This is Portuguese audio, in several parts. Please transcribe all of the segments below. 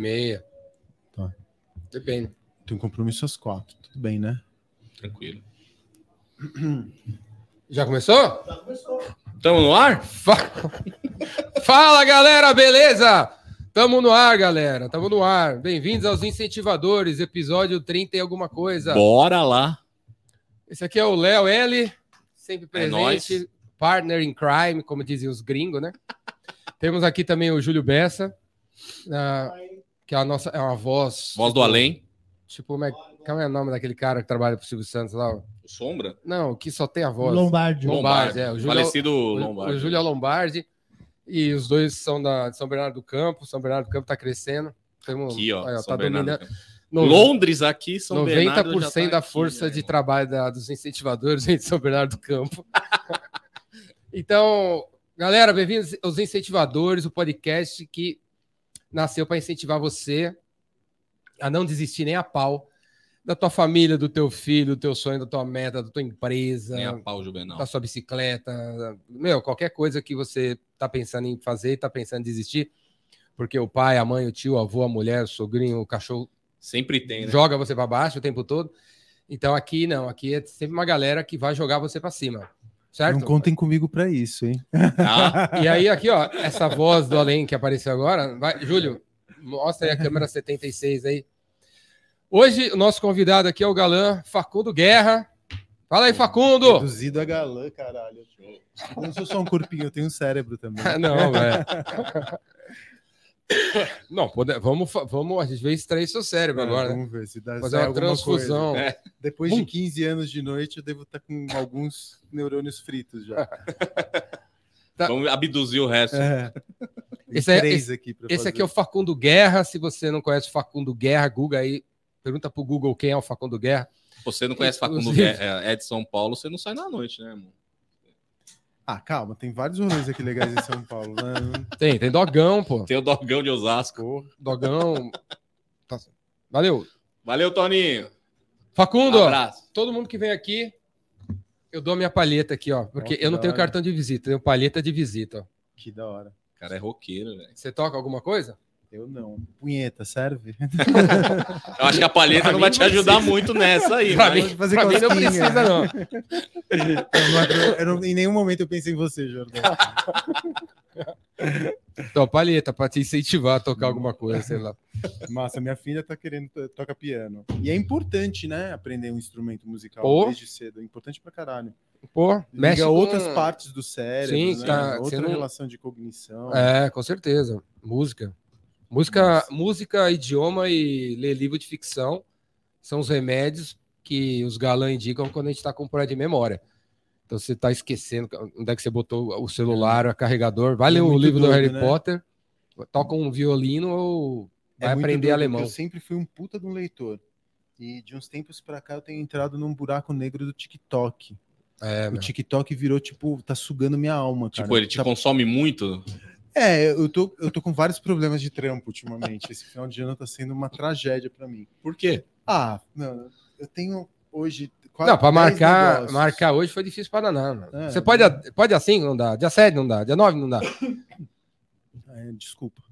meia. Tá. Depende. Tenho compromisso às quatro. Tudo bem, né? Tranquilo. Já começou? Tamo no ar? Fa- Fala, galera, beleza? Tamo no ar, galera. Tamo no ar. Bem-vindos aos Incentivadores, episódio 30 e alguma coisa. Bora lá. Esse aqui é o Léo L, sempre É presente, partner in crime, como dizem os gringos, né? Temos aqui também o Júlio Bessa, ah, que é a nossa é uma voz. Voz do tipo- além. Tipo, como é, como é o nome daquele cara que trabalha pro Silvio Santos lá? O Sombra? Não, que só tem a voz. Lombardi. Lombardi, é, o Júlio- Falecido O- Lombardi. O Júlio Lombardi. E os dois são da de São Bernardo do Campo. São Bernardo do Campo tá crescendo. Temos, Aqui, ó. aí, São tá Bernardo dominando. do. No- Londres aqui, São Bernardo. 90% já tá da aqui, força né, de irmão? trabalho da- dos incentivadores vem de São Bernardo do Campo. então, galera, bem-vindos aos Incentivadores, o podcast que nasceu para incentivar você a não desistir nem a pau da tua família, do teu filho, do teu sonho, da tua meta, da tua empresa, Nem a pau, Juvenal. da sua bicicleta, meu, qualquer coisa que você tá pensando em fazer e tá pensando em desistir, porque o pai, a mãe, o tio, o avô, a mulher, o sogrinho, o cachorro Sempre tem, né? joga você para baixo o tempo todo. Então aqui não, aqui é sempre uma galera que vai jogar você para cima. Certo? Não contem comigo pra isso, hein? Ah, E aí aqui, ó, essa voz do além que apareceu agora, vai, Júlio, mostra aí a câmera 76 aí. Hoje o nosso convidado aqui é o galã Facundo Guerra. Fala aí, Facundo. Reduzido a galã, caralho. Eu não sou só um corpinho, eu tenho um cérebro também. Não, velho. Não, pode- vamos, vamos, a gente vai extrair seu cérebro É, agora, né? Vamos ver se dá Fazer uma transfusão. coisa. É. Depois Bum. de 15 anos de noite, eu devo estar com alguns neurônios fritos já. Tá. Vamos abduzir o resto. É. Esse é- três aqui Esse aqui é o Facundo Guerra. Se você não conhece o Facundo Guerra, Google aí. Pergunta pro Google quem é o Facundo Guerra. Você não conhece Facundo Guerra, é de São Paulo, você não sai na noite, né, irmão? Ah, calma, tem vários rolês aqui legais em São Paulo. Né? Tem, tem Dogão, pô. Tem o Dogão de Osasco. Dogão. Tá- Valeu. Valeu, Toninho. Facundo, Abraço. todo mundo que vem aqui, eu dou a minha palheta aqui, ó. Porque eu não tenho hora. cartão de visita, eu tenho palheta de visita, ó. Que da hora. O cara é roqueiro, velho. Você toca alguma coisa? Eu não. Punheta, serve? Eu acho que a palheta não vai te ajudar precisa. muito nessa aí, Pra mim, pra mim não precisa, não. Eu não eu não- em nenhum momento eu pensei em você, Jordão. Então, palheta, pra te incentivar a tocar alguma coisa, sei lá. Massa, minha filha tá querendo to- tocar piano. E é importante, né, aprender um instrumento musical Pô. desde cedo. É importante pra caralho. Pô, mexe Liga com- outras partes do cérebro, Sim, né? tá, outra não- relação de cognição. É, com certeza. Música. Música, música, idioma e ler livro de ficção são os remédios que os galãs indicam quando a gente está com problema de memória. Então você está esquecendo onde é que você botou o celular, o carregador. Vai É ler o muito livro do doido, Harry né? Potter, toca um violino ou É vai muito aprender doido, alemão. Eu sempre fui um puta de um leitor. E de uns tempos pra cá eu tenho entrado num buraco negro do TikTok. É, O meu. TikTok virou, tipo, tá sugando minha alma, cara. Tipo, ele te Tá- consome muito. É, eu tô, eu tô com vários problemas de trampo ultimamente. Esse final de ano tá sendo uma tragédia pra mim. Por quê? Ah, não, eu tenho hoje quase Não, para 10 marcar, negócios. marcar hoje foi difícil para danar. mano. É, você pode, pode dia 5, não dá. Dia 7 não dá. Dia 9 não dá. É, desculpa.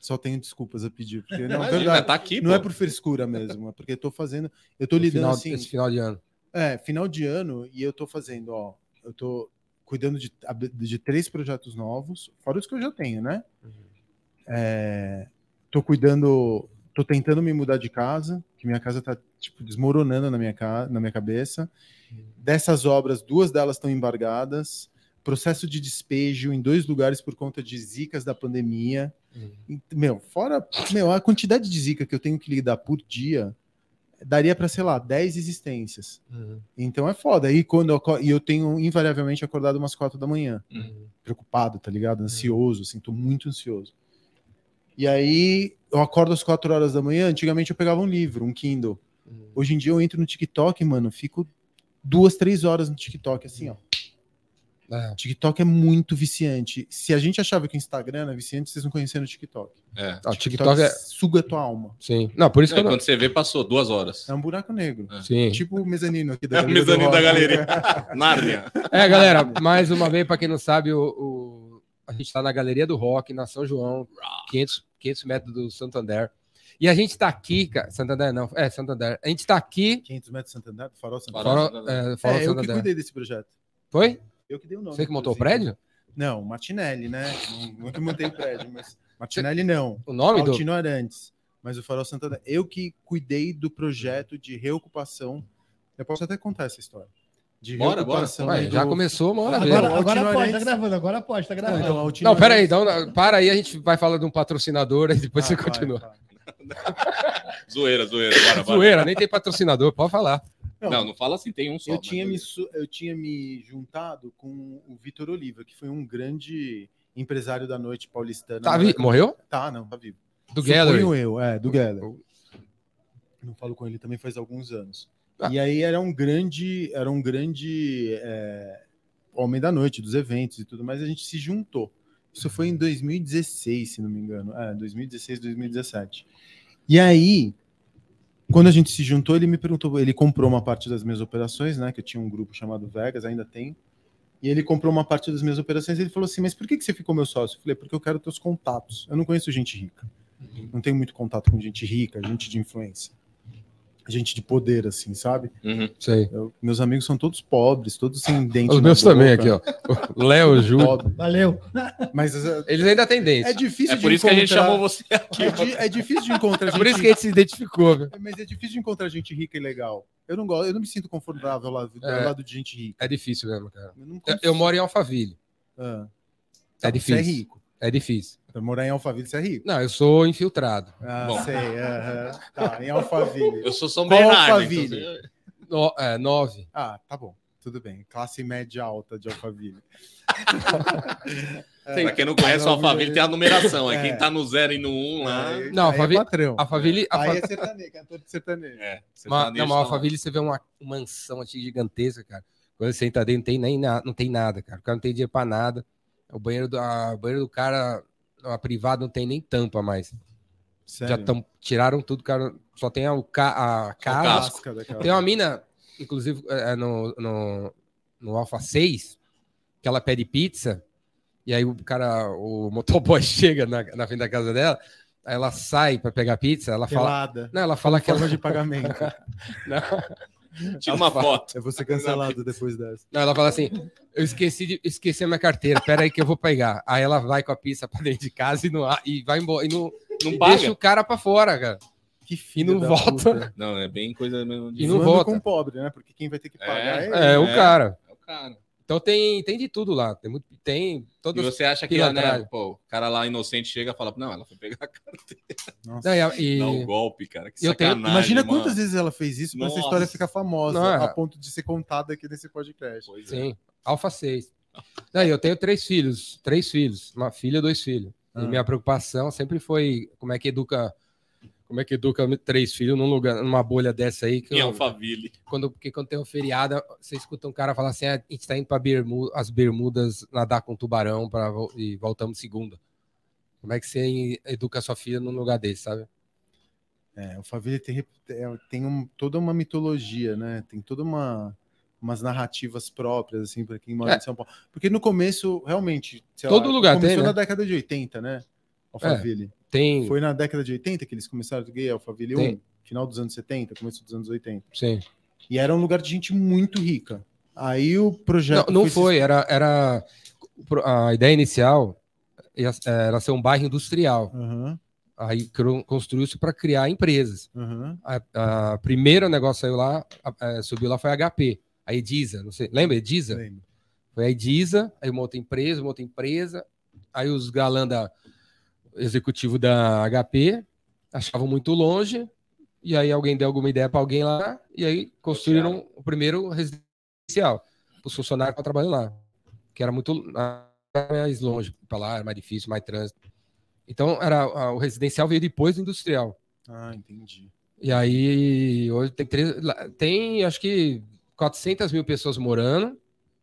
Só tenho desculpas a pedir. Porque, não, Imagina, verdade, tá aqui, não pô. é por frescura mesmo, é porque eu tô fazendo. Eu tô No lidando final, assim. Esse final de ano. É, final de ano e eu tô fazendo, ó. Eu tô cuidando de, de três projetos novos, fora os que eu já tenho, né? É, tô cuidando, tô tentando me mudar de casa, que minha casa tá tipo desmoronando na minha, ca- na minha cabeça. Dessas obras, duas delas estão embargadas. Processo de despejo em dois lugares por conta de zicas da pandemia. E, Meu, fora meu, a quantidade de zica que eu tenho que lidar por dia, daria para, sei lá, 10 existências. Então é foda. E quando eu, e eu tenho invariavelmente acordado umas quatro da manhã, preocupado, tá ligado? Ansioso, assim, tô muito ansioso. E aí eu acordo às quatro horas da manhã. Antigamente eu pegava um livro, um Kindle. Hoje em dia eu entro no TikTok, mano, fico duas, três horas no TikTok, assim, ó. É. TikTok é muito viciante. Se a gente achava que o Instagram era viciante, vocês não conheceram o TikTok. É. Ah, o TikTok é. suga a tua alma. Sim. Não, por isso que É, eu não. quando você vê, passou duas horas. É um buraco negro. Sim. Tipo o mezanino aqui da É o mezanino da galeria. Nárnia. É, galera, mais uma vez, para quem não sabe, o, o- a gente está na Galeria do Rock, na São João, 500, 500 metros do Santander. E a gente tá aqui, cara. Santander não. É, Santander. A gente tá aqui. 500 metros de Santander, Farol Santander. Farol. É, fora É, eu que Santander. cuidei desse projeto. Foi? Eu que dei o nome. Você que montou o inclusive. prédio? Não, Martinelli, né? Não- montei o prédio, mas. Martinelli não. O nome do. Altino Arantes. Mas o Farol Santander. Eu que cuidei do projeto de reocupação. Eu posso até contar essa história. De Bora, reocupação. Ué, aí já do- começou uma hora. Agora-. Agora, agora Altino pode, tá gravando, agora pode, tá Não, gravando. então, Altino Não, peraí, então, para aí, a gente vai falar de um patrocinador e depois Ah, você vai, continua. tá. Zoeira, zoeira. Bora, bora. Zoeira, nem tem patrocinador, pode falar. Não, não fala assim, tem um só. Eu tinha, me, beleza. su- eu tinha me juntado com o Vitor Oliva, que foi um grande empresário da noite paulistana. Tá Na vi... década- Morreu? Tá, não, tá vivo. Do Gallery. eu, é, do Geller. Não falo com ele também faz alguns anos. Ah. E aí era um grande, era um grande é, homem da noite, dos eventos e tudo mais. A gente se juntou. Isso foi em 2016, se não me engano. É, 2016, 2017. E aí, quando a gente se juntou, ele me perguntou, ele comprou uma parte das minhas operações, né? Que eu tinha um grupo chamado Vegas, ainda tem. E ele comprou uma parte das minhas operações. E ele falou assim: Mas por que, que você ficou meu sócio? Eu falei: Porque eu quero teus contatos. Eu não conheço gente rica. Não tenho muito contato com gente rica, gente de influência. Gente de poder, assim, sabe? Uhum. Sei. Eu- meus amigos são todos pobres, todos sem dente. Os meus boca, também aqui, ó. O Léo. Pobre. Valeu. Mas é, Eles ainda têm dente. é difícil É por isso que a gente chamou você aqui. É, di- é difícil de encontrar É gente por isso que a gente se identificou, viu? Mas é difícil de encontrar gente rica e legal. Eu não gosto, eu não me sinto confortável lado, ao É. lado de gente rica. É difícil mesmo, cara. Eu, Eu, moro em Alphaville. Ah. É Tá, difícil. Você é rico. É difícil. Pra morar em Alphaville, você é rico. Não, eu sou infiltrado. Ah, Bom. sei. aham. Tá, em Alphaville. Eu sou São Qual Bernardo. Alphaville? então No- é, nove. Ah, tá bom. Tudo bem. Classe média alta de Alphaville. Pra quem não conhece, o Alphaville tem a numeração. Aí É. quem tá no zero e no um lá. Aí- Não, aí Alphaville- É patrão. Alphaville. Aí Alpha- é sertanejo, cantor de sertanejo. É, tá não, mas tá. Alphaville você vê uma mansão assim, gigantesca, cara. Quando você entra dentro, não tem, nem na- não tem nada, cara. O cara não tem dinheiro pra nada. O banheiro do, a- banheiro do cara, a privada, não tem nem tampa mais. Sério. Já tão, tiraram tudo, cara. Só tem a, ca- a casa. Tem uma mina, inclusive, é, no, no, no Alpha 6, que ela pede pizza, e aí o cara, o motoboy chega na, na frente da casa dela, aí ela sai pra pegar pizza, ela fala. Pelada. Não, ela fala que ela. De pagamento. Não, Tira uma foto. Eu vou ser cancelado depois dessa. não, ela fala assim: eu esqueci, de, esqueci a minha carteira, pera aí que eu vou pegar. Aí ela vai com a pizza pra dentro de casa e, não, e vai embora. E não, Não e paga? deixa o cara pra fora, cara. Que E não da volta. puta. Não, é bem coisa mesmo de. E não volta. com pobre, né? Porque quem vai ter que pagar é, É, ele. o É. cara. É o cara. Então tem, tem de tudo lá. Tem, muito, tem E todas você acha que, né, pilantragem. pô, o cara lá inocente chega e fala, não, ela foi pegar a carteira, Nossa. Não, e e- dá um golpe, cara. Que Eu tenho- sacanagem, Imagina mano. quantas vezes ela fez isso pra essa história ficar famosa, Não, é. a ponto de ser contada aqui nesse podcast. Pois é. Sim, Alfa 6. Daí eu tenho três filhos, três filhos, uma filha e dois filhos. Ah. E minha preocupação sempre foi como é que educa, como é que educa três filhos num lugar, numa bolha dessa aí que Em eu- Alphaville. quando porque quando tem um feriado, você escuta um cara falar assim, ah, a gente tá indo para Bermu, as Bermudas nadar com tubarão para e voltamos segunda. Como é que você educa sua filha num lugar desse, sabe? É, o Faville tem, é, tem um- toda uma mitologia, né? Tem toda uma umas narrativas próprias, assim, para quem mora É. em São Paulo. Porque no começo, realmente, Todo lugar começou tem, né? na década de 80, né? Alphaville. Tem, Foi na década de 80 que eles começaram a gay Alphaville Tem. 1, final dos anos 70, começo dos anos 80. sim. E era um lugar de gente muito rica. Aí o projeto. Não, não se- foi, era, era a ideia inicial ia- era ser um bairro industrial. Aham, Aí construiu-se para criar empresas. aham. A, a primeiro negócio saiu lá, a- a- subiu lá foi a HP, a Edisa, não sei, lembra Edisa? Lembro. Foi a Edisa, aí uma outra empresa, uma outra empresa, aí os galã da executivo da HP achavam muito longe, e aí alguém deu alguma ideia para alguém lá, e aí construíram o primeiro residencial, os funcionários que trabalhando lá, que era muito mais longe para lá, era mais difícil, mais trânsito. Então era o residencial veio depois do industrial. Ah, entendi. E aí, hoje tem, tem acho que 400 mil pessoas morando,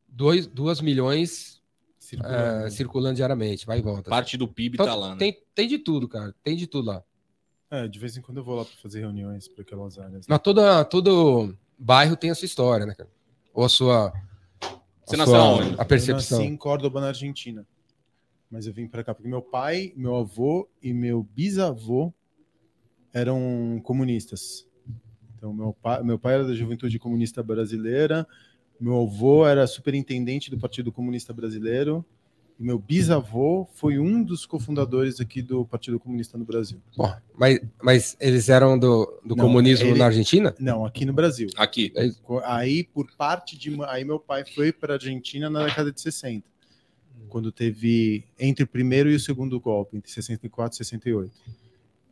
2 milhões Circulando. é, circulando diariamente, vai e volta. Parte do PIB Então, tá lá, né? tem, tem de tudo, cara. Tem de tudo lá. É, de vez em quando eu vou lá para fazer reuniões para aquelas áreas. Mas toda, todo bairro tem a sua história, né, cara? Ou a sua. Você a nasceu sua- aonde? A percepção. Eu nasci em Córdoba, na Argentina. Mas eu vim para cá porque meu pai, meu avô e meu bisavô eram comunistas. Então, meu pai, meu pai era da Juventude Comunista Brasileira, meu avô era superintendente do Partido Comunista Brasileiro, e meu bisavô foi um dos cofundadores aqui do Partido Comunista no Brasil. Pô, mas, mas eles eram do, do Não, comunismo ele- na Argentina? Não, aqui no Brasil. Aqui. Co- Aí, por parte de. Aí, meu pai foi para a Argentina na década de 60, quando teve entre o primeiro e o segundo golpe, entre 64 e 68.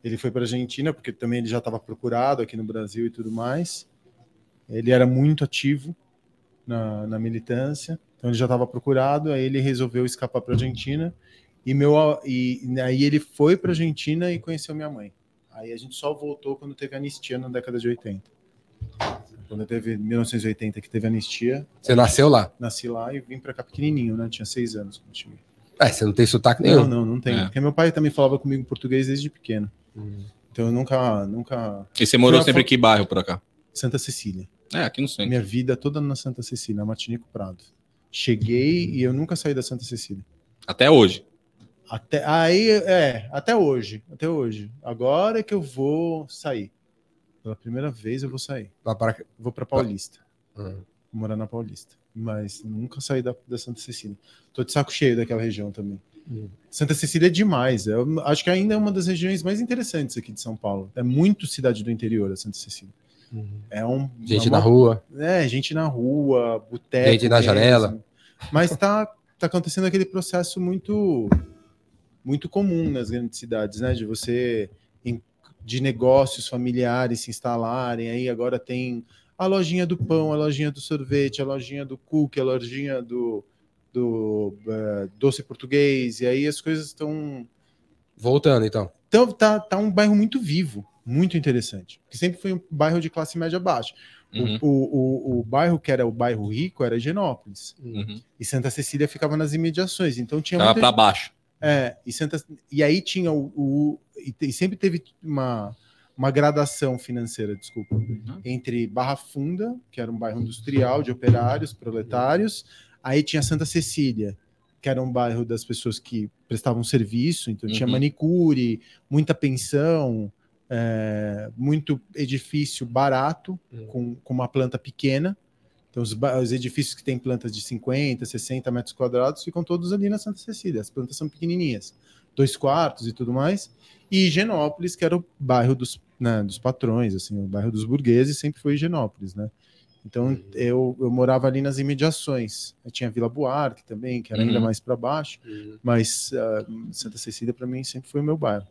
Ele foi para a Argentina, porque também ele já estava procurado aqui no Brasil e tudo mais. Ele era muito ativo na, na militância, então ele já estava procurado. Aí ele resolveu escapar para a Argentina. E, meu, e aí ele foi para a Argentina e conheceu minha mãe. Aí a gente só voltou quando teve anistia na década de 80. Quando teve 1980 que teve anistia, Você nasceu lá. nasci lá e vim para cá pequenininho, né? Tinha seis anos quando cheguei. É, você não tem sotaque Não, nenhum. não, não tem. É. Porque meu pai também falava comigo português desde pequeno. Hum. Então eu nunca, nunca. E você morou Não, sempre em que bairro por cá? Santa Cecília. É, aqui no centro. Minha vida toda na Santa Cecília, Matinico Prado. Cheguei e eu nunca saí da Santa Cecília. Até hoje. Até aí, é, até hoje, até hoje. Agora é que eu vou sair. Pela primeira vez eu vou sair. Lá para... Vou para Paulista. Hum. Vou morar na Paulista. Mas nunca saí da, da Santa Cecília. Tô de saco cheio daquela região também. Hum. Santa Cecília é demais. Eu acho que ainda é uma das regiões mais interessantes aqui de São Paulo. É muito cidade do interior, a Santa Cecília. É um. Gente é na uma- rua. É, gente na rua, boteco. Gente na mesmo. janela. Mas tá, tá acontecendo aquele processo muito muito comum nas grandes cidades, né? De você de negócios familiares se instalarem. Aí agora tem a lojinha do pão, a lojinha do sorvete, a lojinha do cookie, a lojinha do, do eh, doce português. E aí as coisas estão Voltando, então. então tá, tá um bairro muito vivo, muito interessante. Porque sempre foi um bairro de classe média baixa. O- Uhum, O, o, o, bairro que era o bairro rico era Higienópolis. uhum. E Santa Cecília ficava nas imediações. Então tinha Tava muita... pra baixo. É, e, Santa... e aí tinha o. o- E, te- e sempre teve uma, uma gradação financeira, desculpa, entre Barra Funda, que era um bairro industrial de operários, proletários, aí tinha Santa Cecília, que era um bairro das pessoas que prestavam serviço, então tinha Uhum. manicure, muita pensão, é, muito edifício barato, Uhum. com, com uma planta pequena. Então, os, os edifícios que têm plantas de 50, 60 metros quadrados ficam todos ali na Santa Cecília. As plantas são pequenininhas, dois quartos e tudo mais. E Higienópolis, que era o bairro dos, né, dos patrões, assim, o bairro dos burgueses, sempre foi Higienópolis, né? Então, eu, eu morava ali nas imediações. Eu tinha Vila Buarque também, que era ainda Uhum. mais para baixo, mas ah, Santa Cecília, para mim, sempre foi o meu bairro.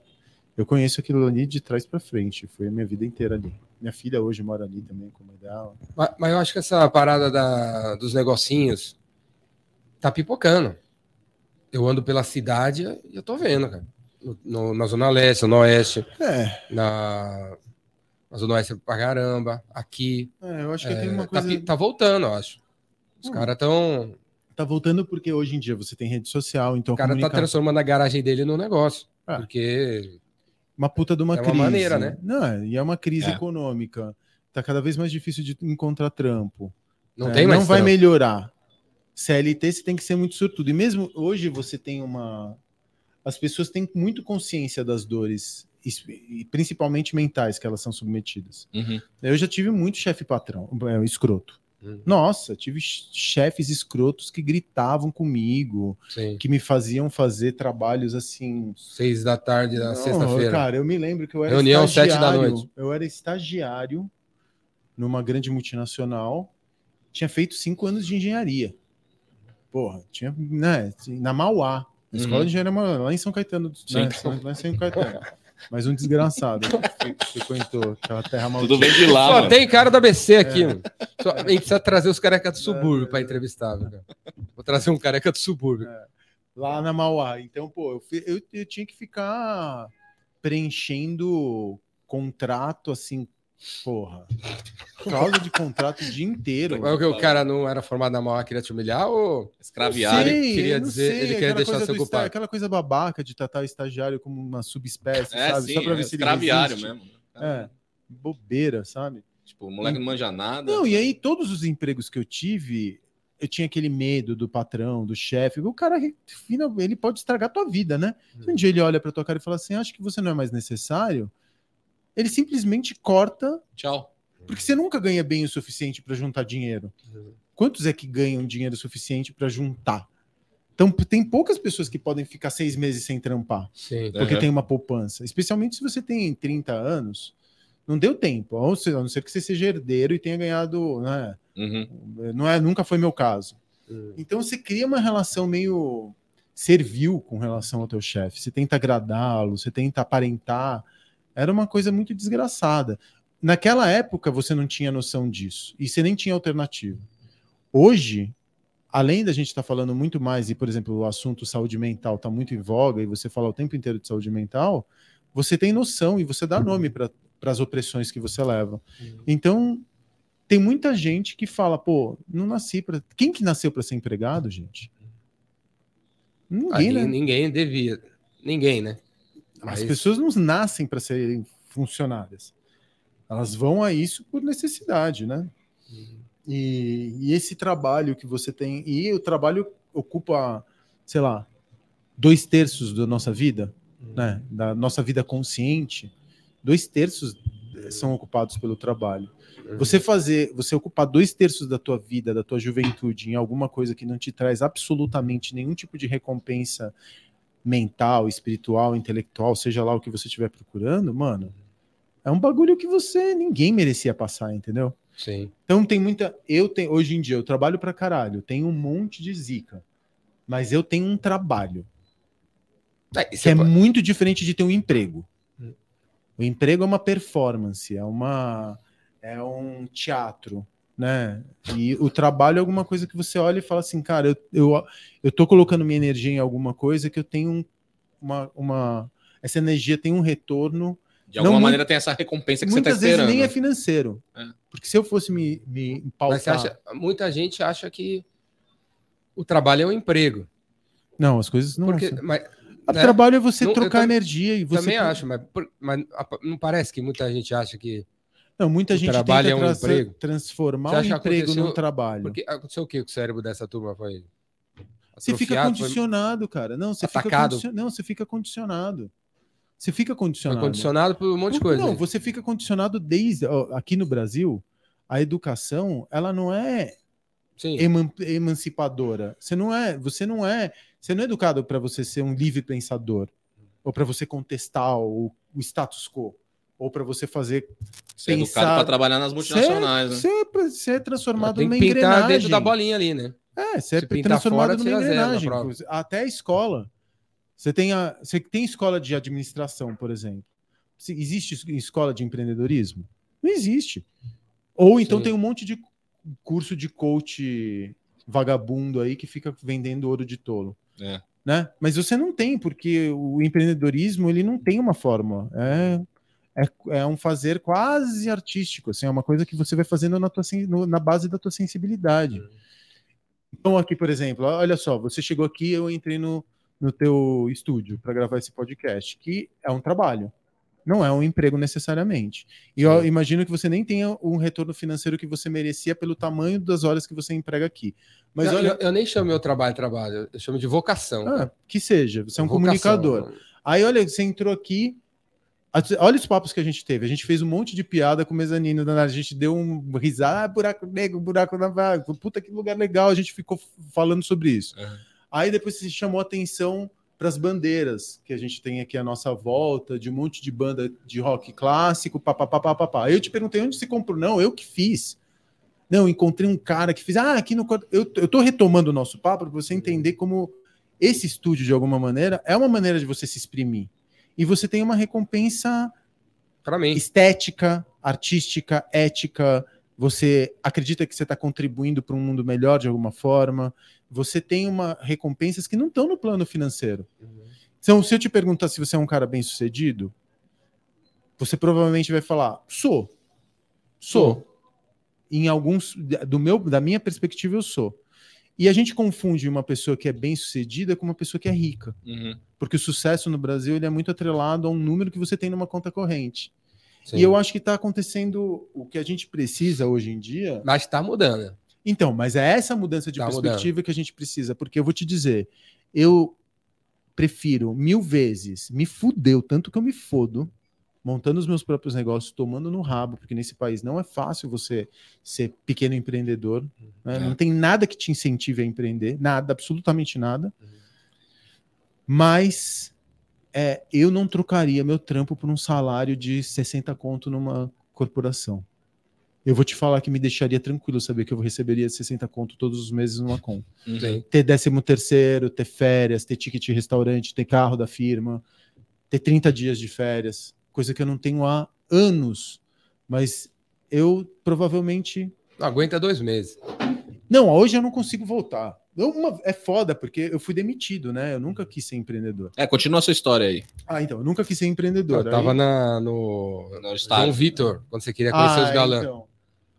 Eu conheço aquilo ali de trás para frente, foi a minha vida inteira ali. Minha filha hoje mora ali também, com a mãe dela. Mas, mas eu acho que essa parada da- dos negocinhos tá pipocando. Eu ando pela cidade e eu tô vendo, cara. No- no- na Zona Leste, no Oeste, É, na, na Zona Oeste pra caramba, aqui. é, eu acho que É, tem uma tá, coisa. pi- tá voltando, eu acho. Os Hum. caras tão. Tá voltando porque hoje em dia você tem rede social, então O cara tá comunica- transformando a garagem dele num negócio. Ah. Porque. Uma puta de uma É uma crise. maneira, né? Não, e é uma crise É. econômica. Tá cada vez mais difícil de encontrar trampo. Não É, tem mais. Não vai trampo. melhorar. CLT você tem que ser muito sortudo. E mesmo hoje você tem uma. As pessoas têm muito consciência das dores, es- e principalmente mentais, que elas são submetidas. Uhum. Eu já tive muito chefe patrão, é, escroto. Hum, Nossa, tive chefes escrotos que gritavam comigo, Sim. que me faziam fazer trabalhos assim. Seis da tarde Não, sexta-feira. Cara, eu me lembro que eu era Reunião sete da estagiário. noite. Eu era estagiário numa grande multinacional. Tinha feito cinco anos de engenharia. Porra, tinha, né, na Mauá. Na Uhum. escola de engenharia Mauá, lá em São Caetano. Né, lá em São Caetano. Mas um desgraçado que frequentou aquela terra maldita. Tudo vem de lá, Só mano. tem cara da BC É. aqui, mano. Só- a gente precisa trazer os carecas do subúrbio para entrevistar. Vou trazer um careca do subúrbio. lá na Mauá. Então, pô, eu, eu, eu tinha que ficar preenchendo contrato assim, porra. Causa de contrato o dia inteiro. Mas o que o cara não era formado na Mauá, queria te humilhar ou Escraviário. Ele queria dizer- ele queria aquela deixar coisa ser do culpado. esta- Aquela coisa babaca de tratar o estagiário como uma subespécie, É, sabe? sim, Só pra ver é se ele escraviário resiste. mesmo. É, bobeira, sabe? Tipo, o moleque não manja nada. Não, e aí todos os empregos que eu tive, eu tinha aquele medo do patrão, do chefe. O cara, ele pode estragar a tua vida, né? Se um dia ele olha pra tua cara e fala assim, acho que você não é mais necessário, ele simplesmente corta, Tchau. porque você nunca ganha bem o suficiente para juntar dinheiro. Quantos é que ganham dinheiro suficiente para juntar? Então, tem poucas pessoas que podem ficar seis meses sem trampar, Sim. porque Uhum. tem uma poupança. Especialmente se você tem 30 anos, não deu tempo. A não ser- a não ser que você seja herdeiro e tenha ganhado. Né? Uhum. Não é, nunca foi meu caso. Hum. Então você cria uma relação meio servil com relação ao teu chefe. Você tenta agradá-lo, você tenta aparentar. Era uma coisa muito desgraçada. Naquela época você não tinha noção disso e você nem tinha alternativa. Hoje, além da gente estar falando muito mais e, por exemplo, o assunto saúde mental está muito em voga e você fala o tempo inteiro de saúde mental, você tem noção e você dá nome para as opressões que você leva. Então, tem muita gente que fala, pô, não nasci para. Quem que nasceu para ser empregado, gente? Ninguém, Ali né? Ninguém devia. Ninguém, né? As Mas- pessoas não nascem para serem funcionárias. Elas vão a isso por necessidade, né? E, e esse trabalho que você tem. E o trabalho ocupa, sei lá, dois terços da nossa vida, né? Da nossa vida consciente. Dois terços são ocupados pelo trabalho. Você fazer, você ocupar dois terços da tua vida, da tua juventude, em alguma coisa que não te traz absolutamente nenhum tipo de recompensa mental, espiritual, intelectual, seja lá o que você estiver procurando, mano, é um bagulho que você ninguém merecia passar, entendeu? Sim. Então tem muita, eu tenho hoje em dia eu trabalho pra caralho, tenho um monte de zica, mas eu tenho um trabalho É, que é pode- muito diferente de ter um emprego. Hum. O emprego é uma performance, é uma é um teatro, né? E o trabalho é alguma coisa que você olha e fala assim, cara, eu, eu, eu tô colocando minha energia em alguma coisa que eu tenho um- uma, uma essa energia tem um retorno. De alguma Não, maneira tem essa recompensa que você tá Muitas vezes esperando. nem é financeiro. É. Porque se eu fosse me, me pautar... acha, muita gente acha que o trabalho é um emprego. Não, as coisas não Porque, são. mas, O né? trabalho é você Não, trocar energia e você também acho, mas, mas não parece que muita gente acha que. Não, muita O gente trabalho tenta é um emprego. transformar o que emprego num trabalho. Porque aconteceu o que com o cérebro dessa turma foi. Você fica atrofiado, foi- condicionado, cara. Não, você fica condicion... não, você fica condicionado. Você fica Foi condicionado. condicionado por um monte de coisa. Não, você fica condicionado desde aqui no Brasil. A educação, ela não é eman- emancipadora. Você não é, você não é, você não é educado para você ser um livre pensador ou para você contestar o, o status quo ou para você fazer Ser educado pensar- para trabalhar nas multinacionais, né? ser, ser, ser transformado Tem numa que pintar engrenagem. dentro da bolinha ali, né? É, você é Se transformado fora, numa engrenagem. Até a escola. Você tem, a, você tem escola de administração, por exemplo. Se- Existe es- escola de empreendedorismo? Não existe. Ou então Sim. tem um monte de curso de coach vagabundo aí que fica vendendo ouro de tolo. É. Né? Mas você não tem, porque o empreendedorismo ele não tem uma forma. É, é, é um fazer quase artístico. Assim, é uma coisa que você vai fazendo na, tua, no- na base da tua sensibilidade. Então, aqui, por exemplo, olha só, você chegou aqui, eu entrei no, no teu estúdio para gravar esse podcast, que é um trabalho, não é um emprego necessariamente. E eu Sim. imagino que você nem tenha um retorno financeiro que você merecia pelo tamanho das horas que você emprega aqui. Mas Não, olha, eu, eu nem chamo meu trabalho trabalho, eu chamo de vocação. ah, que seja, você é um Vocação. comunicador. Aí, olha, você entrou aqui. Olha os papos que a gente teve. A gente fez um monte de piada com o mezanino. A gente deu um risada, ah, buraco negro, buraco na vaga. Puta que lugar legal. A gente ficou falando sobre isso. Uhum. Aí depois você chamou atenção para as bandeiras que a gente tem aqui à nossa volta, de um monte de banda de rock clássico, papapá, eu te perguntei onde você comprou. Não, eu que fiz. Não, encontrei um cara que fez. Ah, aqui no. Eu, eu tô retomando o nosso papo para você entender como esse estúdio, de alguma maneira, é uma maneira de você se exprimir. E você tem uma recompensa estética, artística, ética. Você acredita que você está contribuindo para um mundo melhor de alguma forma. Você tem uma recompensas que não estão no plano financeiro. Então, se eu te perguntar se você é um cara bem sucedido, você provavelmente vai falar: sou. Sou. Em alguns. Do meu, da minha perspectiva, eu sou. E a gente confunde uma pessoa que é bem sucedida com uma pessoa que é rica. Uhum. Porque o sucesso no Brasil ele é muito atrelado a um número que você tem numa conta corrente. Sim. E eu acho que está acontecendo o que a gente precisa hoje em dia. Mas tá mudando. Então, mas é essa mudança de Tá perspectiva que a gente precisa, porque eu vou te dizer, eu prefiro mil vezes me fudeu tanto que eu me fodo montando os meus próprios negócios, tomando no rabo, porque nesse país não é fácil você ser pequeno empreendedor, né? É. não tem nada que te incentive a empreender, nada, absolutamente nada. Uhum. Mas é, eu não trocaria meu trampo por um salário de 60 conto numa corporação. Eu vou te falar que me deixaria tranquilo saber que eu receberia 60 conto todos os meses numa conta Uhum. Ter décimo terceiro, ter férias, ter ticket de restaurante, ter carro da firma, ter 30 dias de férias, coisa que eu não tenho há anos. Mas eu provavelmente. Não aguenta dois meses. Não, hoje eu não consigo voltar. Eu- uma- é foda, porque eu fui demitido, né? Eu nunca quis ser empreendedor. É, continua a sua história aí. Ah, então, eu nunca quis ser empreendedor. Eu tava Aí- na, no No João. Vitor, quando você queria conhecer Ah, os galãs, então. os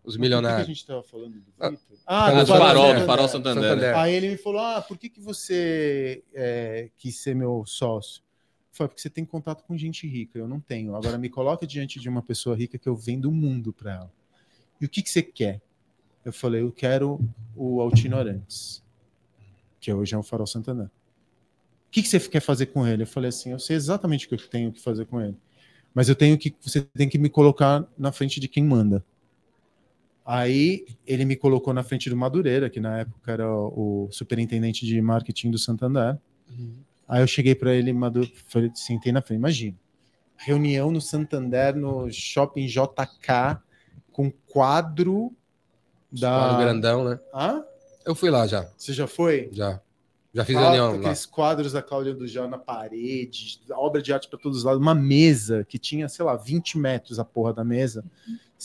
Por que a milionários. gente tava falando do Ah, Vitor? Ah, Tá do no farol, Santander. do farol Santander. Santander. Aí ele me falou: Ah, por que, que você é, quis ser meu sócio? Falei, porque você tem contato com gente rica, eu não tenho. Agora me coloca diante de uma pessoa rica que eu vendo o mundo para ela. E o que, que você quer? Eu falei, eu quero o Altino Arantes, que hoje é o Farol Santander. O que, que você quer fazer com ele? Eu falei assim, eu sei exatamente o que eu tenho que fazer com ele. Mas eu tenho que. Você tem que me colocar na frente de quem manda. Aí ele me colocou na frente do Madureira, que na época era o superintendente de marketing do Santander. Aí eu cheguei para ele, Madu, falei, sentei na frente. Imagina, reunião no Santander, no shopping JK, com quadro Quadro da. grandão, né? Hã? Eu fui lá já, Você já foi? já. Já fiz Ah, reunião lá. aqueles quadros da Cláudia do Gel na parede, obra de arte para todos os lados, uma mesa que tinha, sei lá, 20 metros a porra da mesa.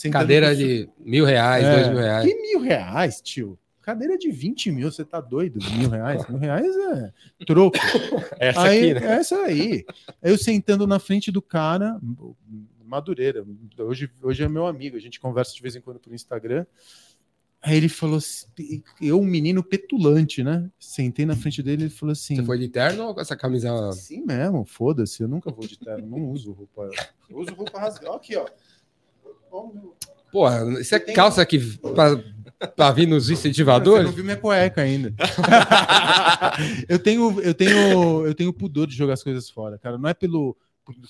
Cadeira de mil reais, É, dois mil reais. Que mil reais, tio? Cadeira de 20 mil, você tá doido? Mil reais? Mil reais é troco. Essa aí, aqui, né? Essa aí. Eu sentando na frente do cara, Madureira, hoje, hoje é meu amigo, a gente conversa de vez em quando por Instagram. Aí ele falou assim, eu, um menino petulante, né? Sentei na frente dele e ele falou assim: Você foi de terno ou com essa camisa? Sim mesmo, foda-se, eu nunca vou de terno, não uso roupa. Eu uso roupa rasgada. Aqui, ó. Porra, isso é calça que pra, vir nos Você incentivadores? não viu minha cueca ainda. eu tenho, eu tenho, eu tenho pudor de jogar as coisas fora, cara. Não é pelo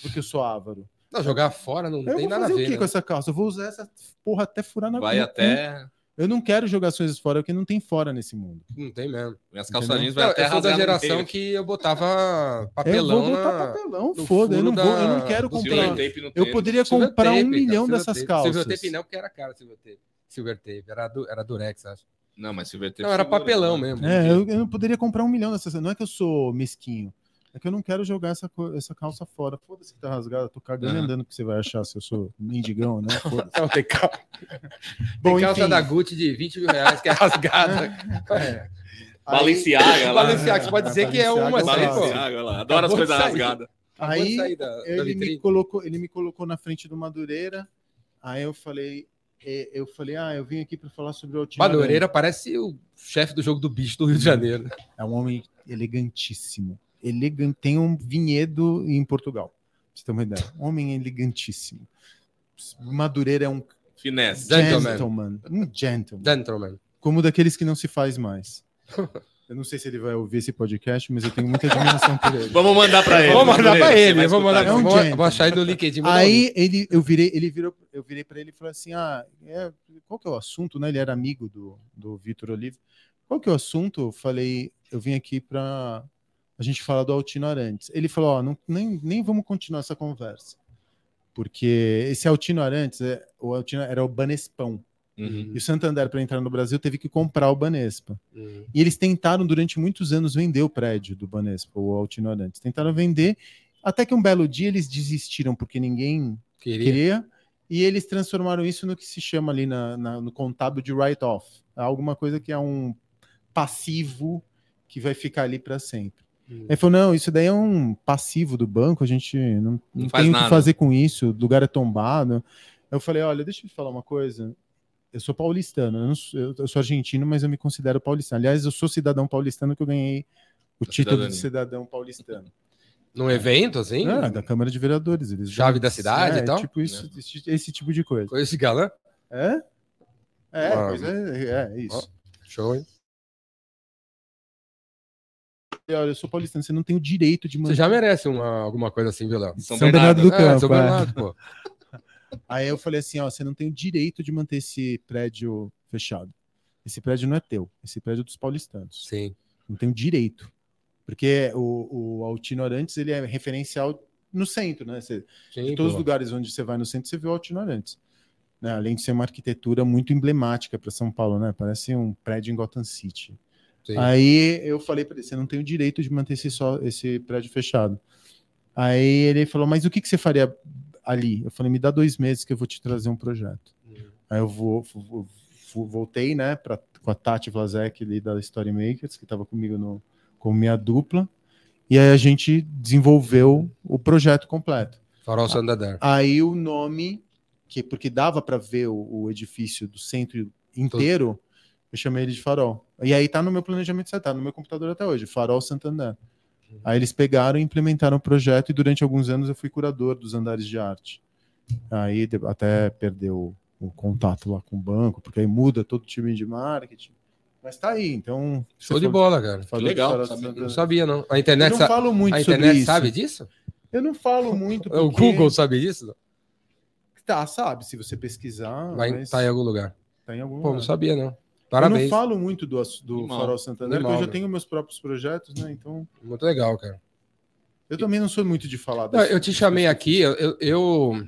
porque eu sou ávaro. Não, jogar fora não eu tem vou nada a fazer o ver. que né? com essa calça? Eu vou usar essa porra até furar na Vai até. Eu não quero jogar as coisas fora, porque não tem fora nesse mundo. Não tem mesmo. Minhas calçadinhas vai até eu sou da geração que eu botava eu papelão vou botar papelão, no foda. Eu não, vou, eu não quero comprar. Eu poderia comprar um cara, milhão dessas tape. calças. Silver tape não, porque era caro silver tape. Silver tape, era, du... era durex, acho. Não, mas Silver tape. Não, era segura, papelão né? mesmo. É, eu, eu não poderia comprar um milhão dessas. Não é que eu sou mesquinho. É que eu não quero jogar essa, essa calça fora. Foda-se que tá rasgada. Tô cagando e Aham. andando que você vai achar se eu sou mendigão, né? Não, tem, cal... Bom, tem calça enfim. da Gucci de 20 mil reais que é rasgada. é. Balenciaga lá. Balenciaga, você pode dizer que é uma Balenciaga, pô. Balenciaga lá. Adoro as coisas rasgadas. Aí, da, da ele me vitrine. colocou, ele me colocou na frente do Madureira. Aí eu falei, eu falei, ah, eu vim aqui para falar sobre o Altino Madureira parece o chefe do jogo do bicho do Rio de Janeiro. É um homem elegantíssimo. Elegante, tem um vinhedo em Portugal. Pra você ter uma ideia. Um homem elegantíssimo. Madureira é um Finesse. Gentleman. gentleman. Um gentleman. Gentleman. Como daqueles que não se faz mais. Eu não sei se ele vai ouvir esse podcast, mas eu tenho muita admiração por ele. Vamos mandar pra ele. Vou mandar você ele, vai eu vou mandar É um vou, vou achar aí no LinkedIn. Aí ele, eu virei, ele virou, eu virei para ele e falei assim: ah, é, qual que é o assunto, né? Ele era amigo do, do Vitor Olive. Qual que é o assunto? Eu falei, eu vim aqui para a gente falar do Altino Arantes. Ele falou: ó, não, nem, nem vamos continuar essa conversa. Porque esse Altino Arantes, é, o Altino era o Banespão. Uhum. E o Santander, para entrar no Brasil, teve que comprar o Banespa. Uhum. E eles tentaram durante muitos anos vender o prédio do Banespa, o Altino Arantes. Tentaram vender, até que um belo dia eles desistiram, porque ninguém Queria. queria, e eles transformaram isso no que se chama ali na, na- no contábil de write-off. Alguma coisa que é um passivo que vai ficar ali para sempre. Uhum. Ele falou: não, isso daí é um passivo do banco, a gente não, não, faz tem o que fazer com isso, o lugar é tombado. Eu falei: olha, deixa eu te falar uma coisa. Eu sou paulistano, eu, não sou, eu- eu sou argentino, mas eu me considero paulistano. Aliás, eu sou cidadão paulistano que eu ganhei o Da título cidadania. de cidadão paulistano. Num evento, assim? Ah, da Câmara de Vereadores. Eles Chave dão- da cidade é, e tal? Tipo isso, esse, esse tipo de coisa. Coisa esse galã? É? É, Ah. pois é, é, é isso. Show, hein? olha, eu sou paulistano, você não tem o direito de Você manter. já merece uma, alguma coisa assim, Violão. São, São Bernardo. Bernardo do É, Campo, São é. Bernardo, pô. Aí eu falei assim, ó, você não tem o direito de manter esse prédio fechado. Esse prédio não é teu, esse prédio é dos paulistanos. Sim. Não tem o direito. Porque o, o Altino Arantes, ele é referencial no centro, né? Você, Sim, em todos os lugares onde você vai no centro, você vê o Altino Arantes. Né? Além de ser uma arquitetura muito emblemática para São Paulo, né? Parece um prédio em Gotham City. Sim. Aí eu falei para ele, você não tem o direito de manter esse, só, esse prédio fechado. Aí ele falou, mas o que, que você faria ali? Eu falei, me dá dois meses que eu vou te trazer um projeto. Aí eu vou, vou- vou- voltei, né, pra, com a Tati Vlasek ali da Story Makers, que estava comigo no, com minha dupla, e aí a gente desenvolveu o projeto completo. Farol Santander. Aí o nome, que porque dava para ver o, o edifício do centro inteiro, eu chamei ele de Farol. E aí tá no meu planejamento, tá no meu computador até hoje, Farol Santander. Aí eles pegaram e implementaram o projeto e durante alguns anos eu fui curador dos andares de arte. Aí até perdeu o contato lá com o banco, porque aí muda todo o time de marketing. Mas tá aí, então. Show de bola, cara. Legal, Santander. Não sabia, não. A Eu internet, não sa- falo muito a internet sabe disso? Eu não falo muito. O porque- Google sabe disso? Tá, sabe, se você pesquisar. Vai mas tá em algum lugar. tá em algum Pô, não lugar. sabia, não. Eu não Parabéns. falo muito do, do Animal. Farol Santander, Animal, porque eu já né? tenho meus próprios projetos, né? Então, Muito legal, cara. eu também não sou muito de falar Não, eu te chamei aqui, eu, eu,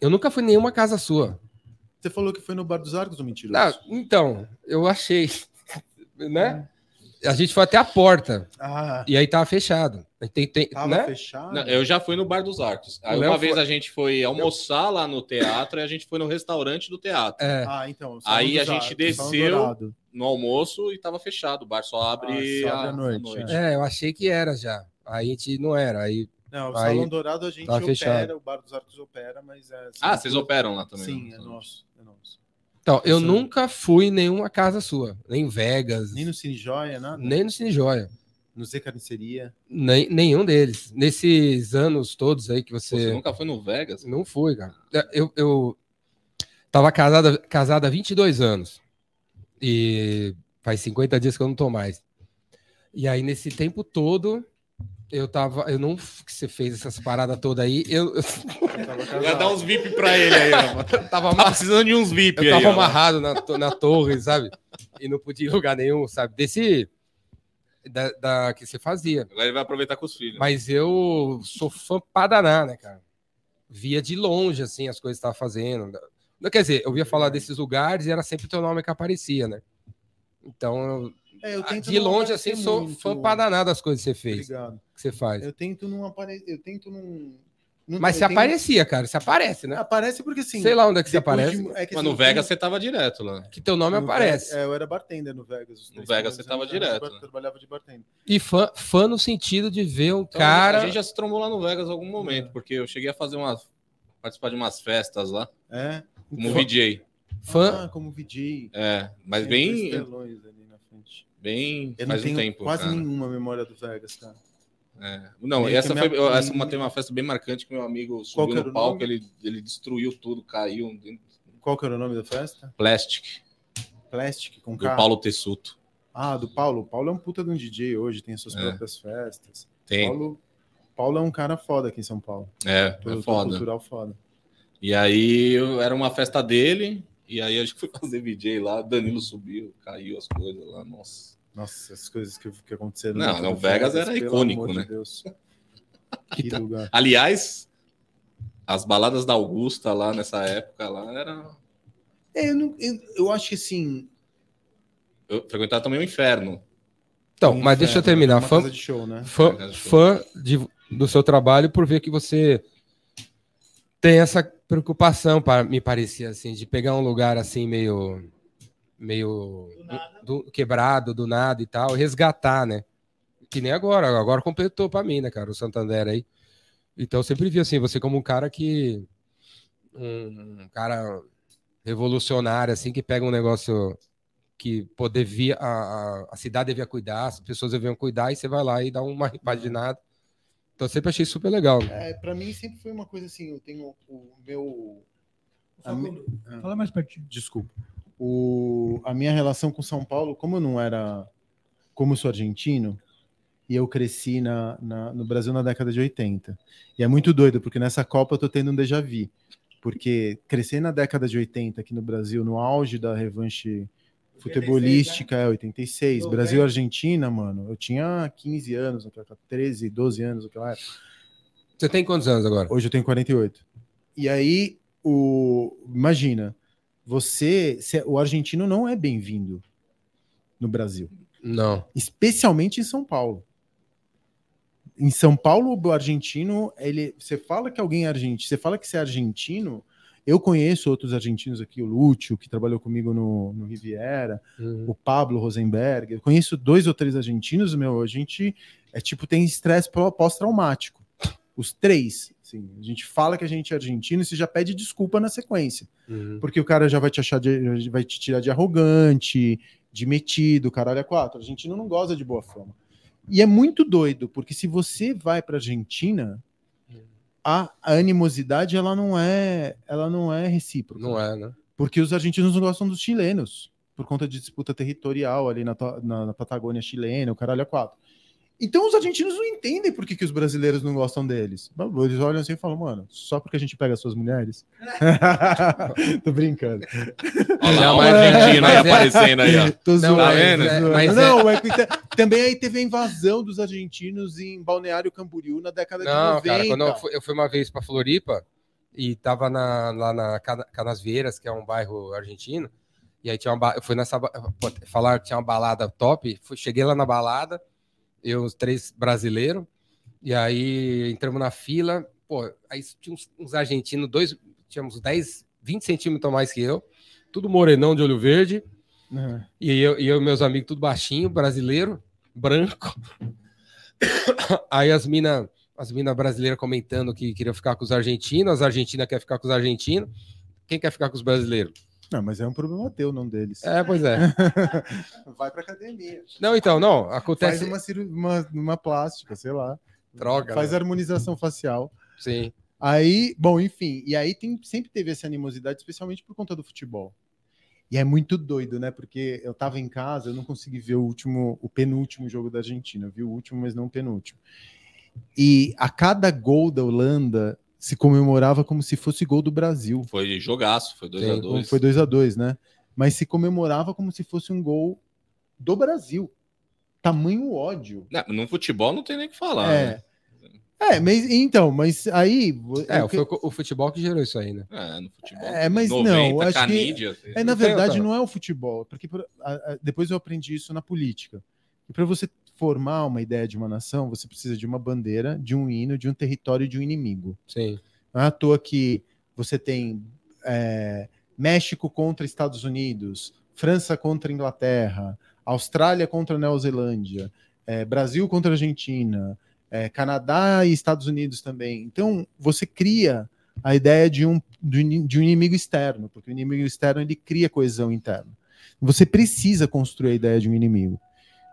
eu, nunca fui em nenhuma casa sua. Você falou que foi no Bar dos Arcos, ou mentiroso? Não, então, eu achei, né? A gente foi até a porta Ah, e aí tava fechado. Tem, tem, tava né? fechado? Não, eu já fui no Bar dos Arcos. Aí uma vez foi- a gente foi almoçar lá no teatro e a gente foi no restaurante do teatro. É, Ah, então. Aí a gente Arcos, desceu-. No almoço e tava fechado. O bar só abre, Ah, só abre a, à noite, é, eu achei que era já. Aí a gente não era. Aí, Não, o Aí Salão Dourado a gente opera, fechado. o Bar dos Arcos opera, mas é. Ah, vocês operam lá também? Sim, né? é nosso. É nosso. Então, eu Sim. nunca fui em nenhuma casa sua. Nem em Vegas, Nem no Cine Joia, nada? nem no Cine Joia. No Z Carniceria. Nem, nenhum deles. Nesses anos todos aí que você. Você nunca foi no Vegas? Não fui, cara. Eu, eu tava casada, casada há 22 anos. E faz 50 dias que eu não tô mais. E aí, nesse tempo todo, eu tava. Eu não. Que você fez essas paradas todas aí. Eu, eu Tava Vai dar uns VIP pra ele aí, ó. tava, amar- precisando de uns VIP eu aí, tava ó. amarrado na, na torre, sabe? E não podia ir lugar nenhum, sabe? Desse. Da, da que você fazia. Agora ele vai aproveitar com os filhos. Mas eu sou fã pra danar, né, cara? Via de longe, assim, as coisas que tava fazendo. Não, Quer dizer, eu via falar desses lugares e era sempre o teu nome que aparecia, né? Então, eu- É, eu tento de longe, assim, sou muito. fã pra danar das coisas que você fez, Obrigado. que você faz. Eu tento não aparecer. Eu tento não. não Mas eu você tenho- aparecia, cara. Você aparece, né? Aparece porque assim. Sei lá onde é que você aparece, de- é que, Mas assim, no Vegas eu você tava direto lá. que teu nome no aparece. Vegas- é, eu era bartender no Vegas. No Vegas você tava eu direto, né? trabalhava de bartender. E fã, fã no sentido de ver um Então, cara. A gente já se trombou lá no Vegas em algum momento, porque eu cheguei a fazer umas. participar de umas festas lá, É. como Então- VJ. Fã. Ah, como VJ. É, mas bem. telões ali. Bem. Eu faz um tempo. quase cara. nenhuma memória do Vegas, cara. É. Não, Meio essa foi. minha- Essa uma, tem uma festa bem marcante que meu amigo subiu no palco, nome? ele, ele destruiu tudo, caiu. Qual que era o nome da festa? Plastic, Plastic, com do K. Paulo Tessuto. Ah, do Paulo. O Paulo é um puta de um DJ hoje, tem as suas É. próprias festas. Tem. Paulo, Paulo é um cara foda aqui em São Paulo. É, é foda. cultural foda. E aí era uma festa dele, e aí a gente foi fazer VJ lá, Danilo subiu, caiu as coisas lá, nossa. Nossa, as coisas que, que aconteceram. Não, não, Vegas era icônico, de né? Deus. Que tá- lugar. Aliás, as baladas da Augusta lá nessa época lá era. É, eu, não- eu- eu acho que assim. Eu frequentava também o inferno. Então, um mas deixa eu inferno, terminar. Fã, de show, né? fã, de fã de- do seu trabalho por ver que você tem essa preocupação, para me parecer assim, de pegar um lugar assim meio meio do- quebrado do nada e tal, resgatar, né? Que nem agora, agora completou para mim, né, cara, o Santander aí. Então eu sempre vi assim, você como um cara que um, um cara revolucionário assim que pega um negócio que pô, devia, a, a, a cidade devia cuidar, as pessoas deviam cuidar, e você vai lá e dá uma repaginada. Então eu sempre achei super legal. É, pra mim sempre foi uma coisa assim, eu tenho o meu. a Fala, mi- fala mais pertinho. Desculpa. O, a minha relação com São Paulo, como eu não era. Como eu sou argentino, e eu cresci na, na- no Brasil na década de 80. E é muito doido, porque nessa Copa eu tô tendo um déjà vu. Porque crescer na década de 80 aqui no Brasil, no auge da revanche futebolística, é 86. Noventa. Brasil e Argentina, mano, eu tinha 15 anos, naquela época, 13, 12 anos naquela época. Você tem quantos anos agora? Hoje eu tenho 48. E aí, o imagina, você, se- o argentino não é bem-vindo no Brasil, Não. especialmente em São Paulo. Em São Paulo, o argentino, ele, você fala que alguém é argentino, você fala que você é argentino. Eu conheço outros argentinos aqui, o Lúcio, que trabalhou comigo no, no Riviera, Uhum. o Pablo Rosenberg. Eu conheço dois ou três argentinos, meu. A gente é tipo tem estresse pós-traumático. Os três. Assim, a gente fala que a gente é argentino e você já pede desculpa na sequência. Uhum. Porque o cara já vai te achar de, vai te tirar de arrogante, de metido, caralho, é quatro. O argentino não gosta de boa fama. E é muito doido, porque se você vai para Argentina, a, a animosidade ela não é, ela não é recíproca. Não é, né? Porque os argentinos não gostam dos chilenos, por conta de disputa territorial ali na, na- na Patagônia chilena, o caralho é quatro. Então os argentinos não entendem por que, que os brasileiros não gostam deles. Eles olham assim e falam, mano, só porque a gente pega as suas mulheres? Tô brincando. Olha lá, mas- argentino aí é- aparecendo aí, ó. Tô Não, zoando, tá. Mas é- não, é que ta- também aí teve a invasão dos argentinos em Balneário Camboriú na década de Não, 90. cara, quando eu fui, eu fui uma vez para Floripa e tava na, lá na Cana- Canasvieiras, que é um bairro argentino, e aí tinha uma, eu fui nessa, ba- pô, falar que tinha uma balada top, fui, cheguei lá na balada, eu, os três brasileiros, e aí entramos na fila, pô, aí tinha uns, uns argentinos, dois, tínhamos 10, 20 centímetros a mais que eu, tudo morenão de olho verde, Uhum. e eu e eu meus amigos tudo baixinho, brasileiro, branco. Aí as minas as mina brasileiras comentando que queriam ficar com os argentinos, as argentinas querem ficar com os argentinos. Quem quer ficar com os brasileiros? Não, mas é um problema teu, não deles. É, pois é. Vai pra academia. Não, então, não, Faz acontece. uma, ciru- uma, uma plástica, sei lá. Droga. Faz né? harmonização facial. Sim. Aí, bom, enfim, e aí tem, sempre teve essa animosidade, especialmente por conta do futebol. E é muito doido, né? Porque eu tava em casa, eu não consegui ver o último, o penúltimo jogo da Argentina. Eu vi o último, mas não o penúltimo. E a cada gol da Holanda se comemorava como se fosse gol do Brasil. Foi jogaço, foi 2 Sim, a Como 2 Foi 2 a 2 né? Mas se comemorava como se fosse um gol do Brasil. Tamanho ódio. Não, no futebol não tem nem o que falar. é. né? É, mas então, mas aí. É, o que- foi o futebol que gerou isso aí, né? É, no futebol. É, mas não, acho que- Canídia, assim. É, na verdade, não é o futebol, porque depois eu aprendi isso na política. E para você formar uma ideia de uma nação, você precisa de uma bandeira, de um hino, de um território e de um inimigo. Sim. Não é à toa que você tem é, México contra Estados Unidos, França contra Inglaterra, Austrália contra Nova Zelândia, é, Brasil contra Argentina, é, Canadá e Estados Unidos também. Então, você cria a ideia de um, de um de um inimigo externo, porque o inimigo externo ele cria coesão interna. Você precisa construir a ideia de um inimigo.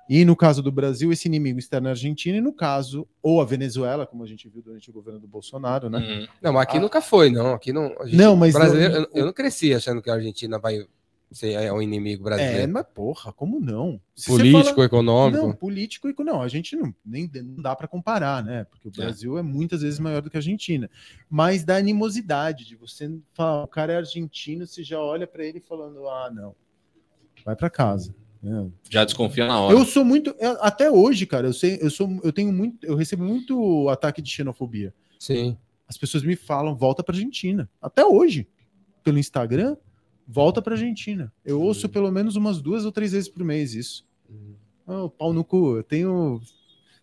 E no caso do Brasil, esse inimigo externo é a Argentina, e no caso, ou a Venezuela, como a gente viu durante o governo do Bolsonaro, né? Uhum. Não, mas aqui Ah. nunca foi, não. Aqui não. a gente- Não, mas brasileiro, não- eu, não cresci achando que a Argentina vai ser é um inimigo É, brasileiro. mas porra, como não? Se Político, fala- econômico. Não, político e não, a gente não nem não dá para comparar, né? Porque o É. Brasil é muitas vezes maior do que a Argentina. Mas da animosidade de você falar, o cara é argentino, você já olha para ele falando: "Ah, não. Vai para casa". Né? Já desconfia na hora. Eu sou muito até hoje, cara, eu sei, eu sou eu tenho muito, eu recebo muito ataque de xenofobia. Sim. As pessoas me falam: "Volta para Argentina". Até hoje, pelo Instagram, volta para Argentina. Eu ouço pelo menos umas duas ou três vezes por mês isso. Oh, pau no cu, eu tenho.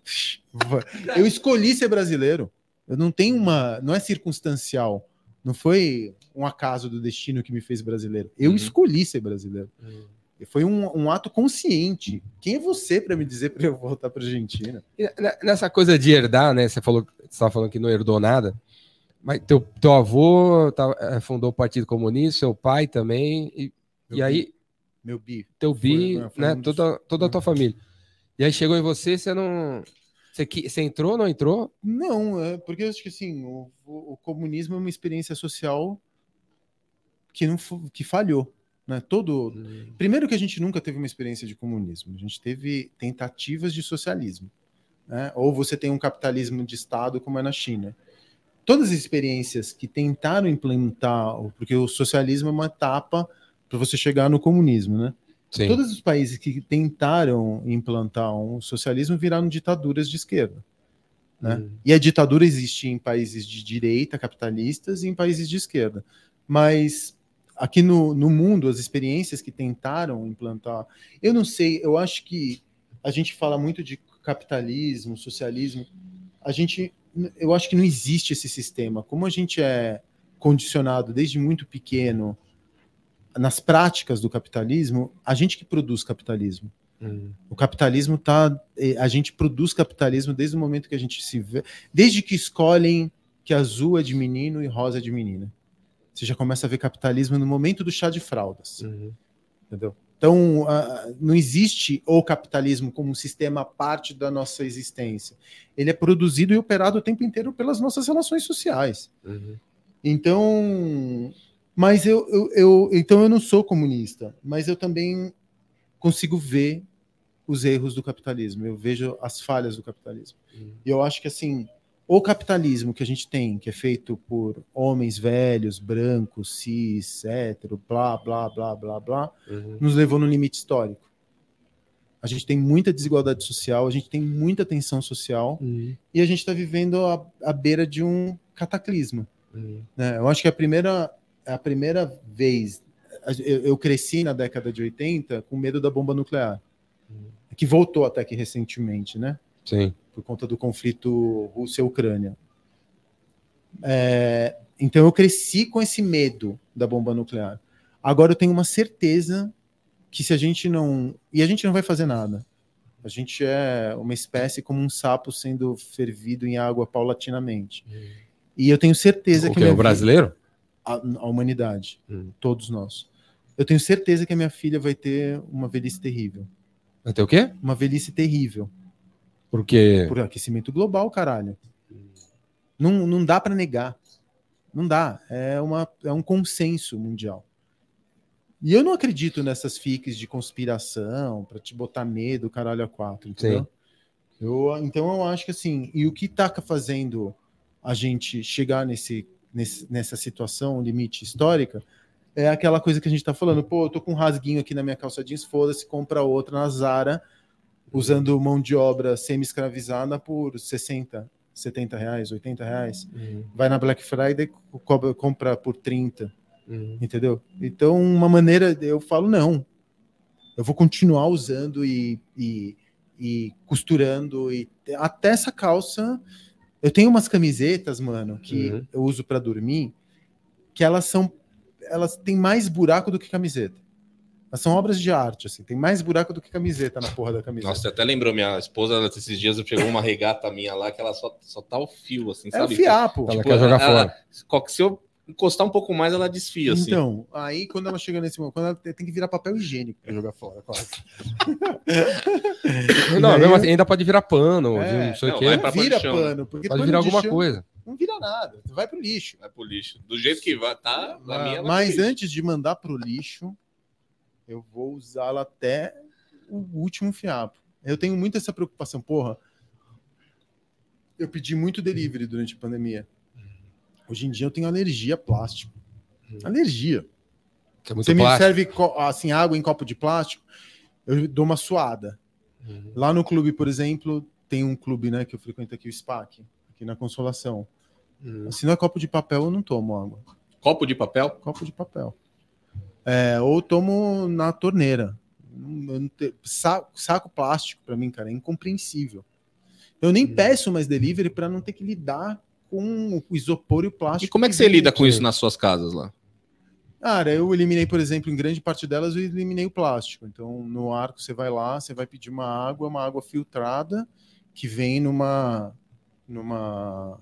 Eu escolhi ser brasileiro. Eu não tenho uma. Não é circunstancial. Não foi um acaso do destino que me fez brasileiro. Eu Uhum. escolhi ser brasileiro. Foi um, um ato consciente. Quem é você para me dizer para eu voltar para Argentina? E ne- Nessa coisa de herdar, né? Você falou, estava falando que não herdou nada, mas teu, teu avô tá- eh, fundou o Partido Comunista, seu pai também, e, Meu e aí Meu bi. teu bi, Foi- foi né? um dos- Toda, toda a tua família. E aí chegou em você, você não. Você, que- você entrou, não entrou? Não, é porque eu acho que assim, o, o- o comunismo é uma experiência social que não que falhou, né? Todo Primeiro que a gente nunca teve uma experiência de comunismo, a gente teve tentativas de socialismo. né? ou você tem um capitalismo de Estado, como é na China. Todas as experiências que tentaram implementar, porque o socialismo é uma etapa para você chegar no comunismo, né? Sim. Todos os países que tentaram implantar um socialismo viraram ditaduras de esquerda. Né? Hum. E a ditadura existe em países de direita, capitalistas, e em países de esquerda. Mas aqui no, no mundo, as experiências que tentaram implantar, eu não sei, eu acho que a gente fala muito de capitalismo, socialismo, a gente, eu acho que não existe esse sistema. Como a gente é condicionado desde muito pequeno nas práticas do capitalismo, a gente que produz capitalismo. Hum. O capitalismo tá. eh, A gente produz capitalismo desde o momento que a gente se vê. Desde que escolhem que azul é de menino e rosa é de menina. Você já começa a ver capitalismo no momento do chá de fraldas. Uhum. Entendeu? Então, ah, não existe o capitalismo como um sistema parte da nossa existência. Ele é produzido e operado o tempo inteiro pelas nossas relações sociais. Uhum. Então, mas eu, eu, eu- então eu não sou comunista, mas eu também consigo ver os erros do capitalismo. Eu vejo as falhas do capitalismo. Uhum. E eu acho que assim, o capitalismo que a gente tem, que é feito por homens velhos, brancos, cis, hétero, blá, blá, blá, blá, blá, Uhum. nos levou no limite histórico. A gente tem muita desigualdade social, a gente tem muita tensão social Uhum. e a gente está vivendo à, à beira de um cataclisma Uhum. né? Eu acho que a primeira, a primeira vez eu, eu cresci na década de 80 com medo da bomba nuclear, Uhum. que voltou até que recentemente, né? Sim. Por conta do conflito Rússia-Ucrânia. É, então eu cresci com esse medo da bomba nuclear. Agora eu tenho uma certeza que se a gente não e a gente não vai fazer nada. A gente é uma espécie como um sapo sendo fervido em água paulatinamente. E eu tenho certeza O que que? minha O brasileiro? a, a humanidade, Hum. todos nós. Eu tenho certeza que a minha filha vai ter uma velhice terrível. Vai ter o quê? Uma velhice terrível. Porque. Por aquecimento global, caralho. Não, não dá para negar. Não dá. É, uma, é um consenso mundial. E eu não acredito nessas fiques de conspiração para te botar medo, caralho, a quatro. Entendeu? Eu, então eu acho que assim, e o que tá fazendo a gente chegar nesse, nesse, nessa situação limite histórica é aquela coisa que a gente tá falando, pô, eu tô com um rasguinho aqui na minha calça jeans, foda-se, compra outra na Zara, usando mão de obra semi-escravizada por 60, 70 reais, 80 reais. Uhum. Vai na Black Friday, co- cobra- compra por 30, Uhum. entendeu? Então, uma maneira, eu falo, não. Eu vou continuar usando e, e, e costurando, e até essa calça. Eu tenho umas camisetas, mano, que Uhum. eu uso para dormir, que elas são. Elas têm mais buraco do que camiseta. Elas são obras de arte, assim, tem mais buraco do que camiseta na porra da camiseta. Nossa, você até lembrou, minha esposa esses dias pegou uma regata minha lá que ela só, só tá o fio, assim, é o sabe? fiapo. Ela quer jogar ela- fora. Se eu encostar um pouco mais, ela desfia, assim. Então, aí quando ela chega nesse momento, quando ela tem que virar papel higiênico para jogar fora, quase. Não, aí mesmo eu- assim, ainda pode virar pano, É, de não sei o não, quê. Não pra vira chão, né? pano, porque Pode pano virar alguma chão coisa. Não vira nada, vai pro lixo. Vai pro lixo. Do jeito que vai, tá? Na minha, Mas antes de mandar pro lixo, eu vou usá-la até o último fiapo. Eu tenho muito essa preocupação, porra. Eu pedi muito delivery durante a pandemia. Hoje em dia eu tenho alergia a plástico. Alergia. Que é Você me plástico. serve assim água em copo de plástico, eu dou uma suada. Uhum. Lá no clube, por exemplo, tem um clube, né, que eu frequento aqui, o SPAC, aqui na Consolação. Uhum. Se não é copo de papel, eu não tomo água. Copo de papel? Copo de papel. É, ou tomo na torneira. Não- eu não te- sa- Saco plástico, para mim, cara, é incompreensível. Eu nem Hum. peço mais delivery para não ter que lidar com o isopor e o plástico. E como é que você lida com isso nas suas casas lá? Cara, eu eliminei, por exemplo, em grande parte delas, eu eliminei o plástico. Então, no arco, você vai lá, você vai pedir uma água, uma água filtrada, que vem numa. numa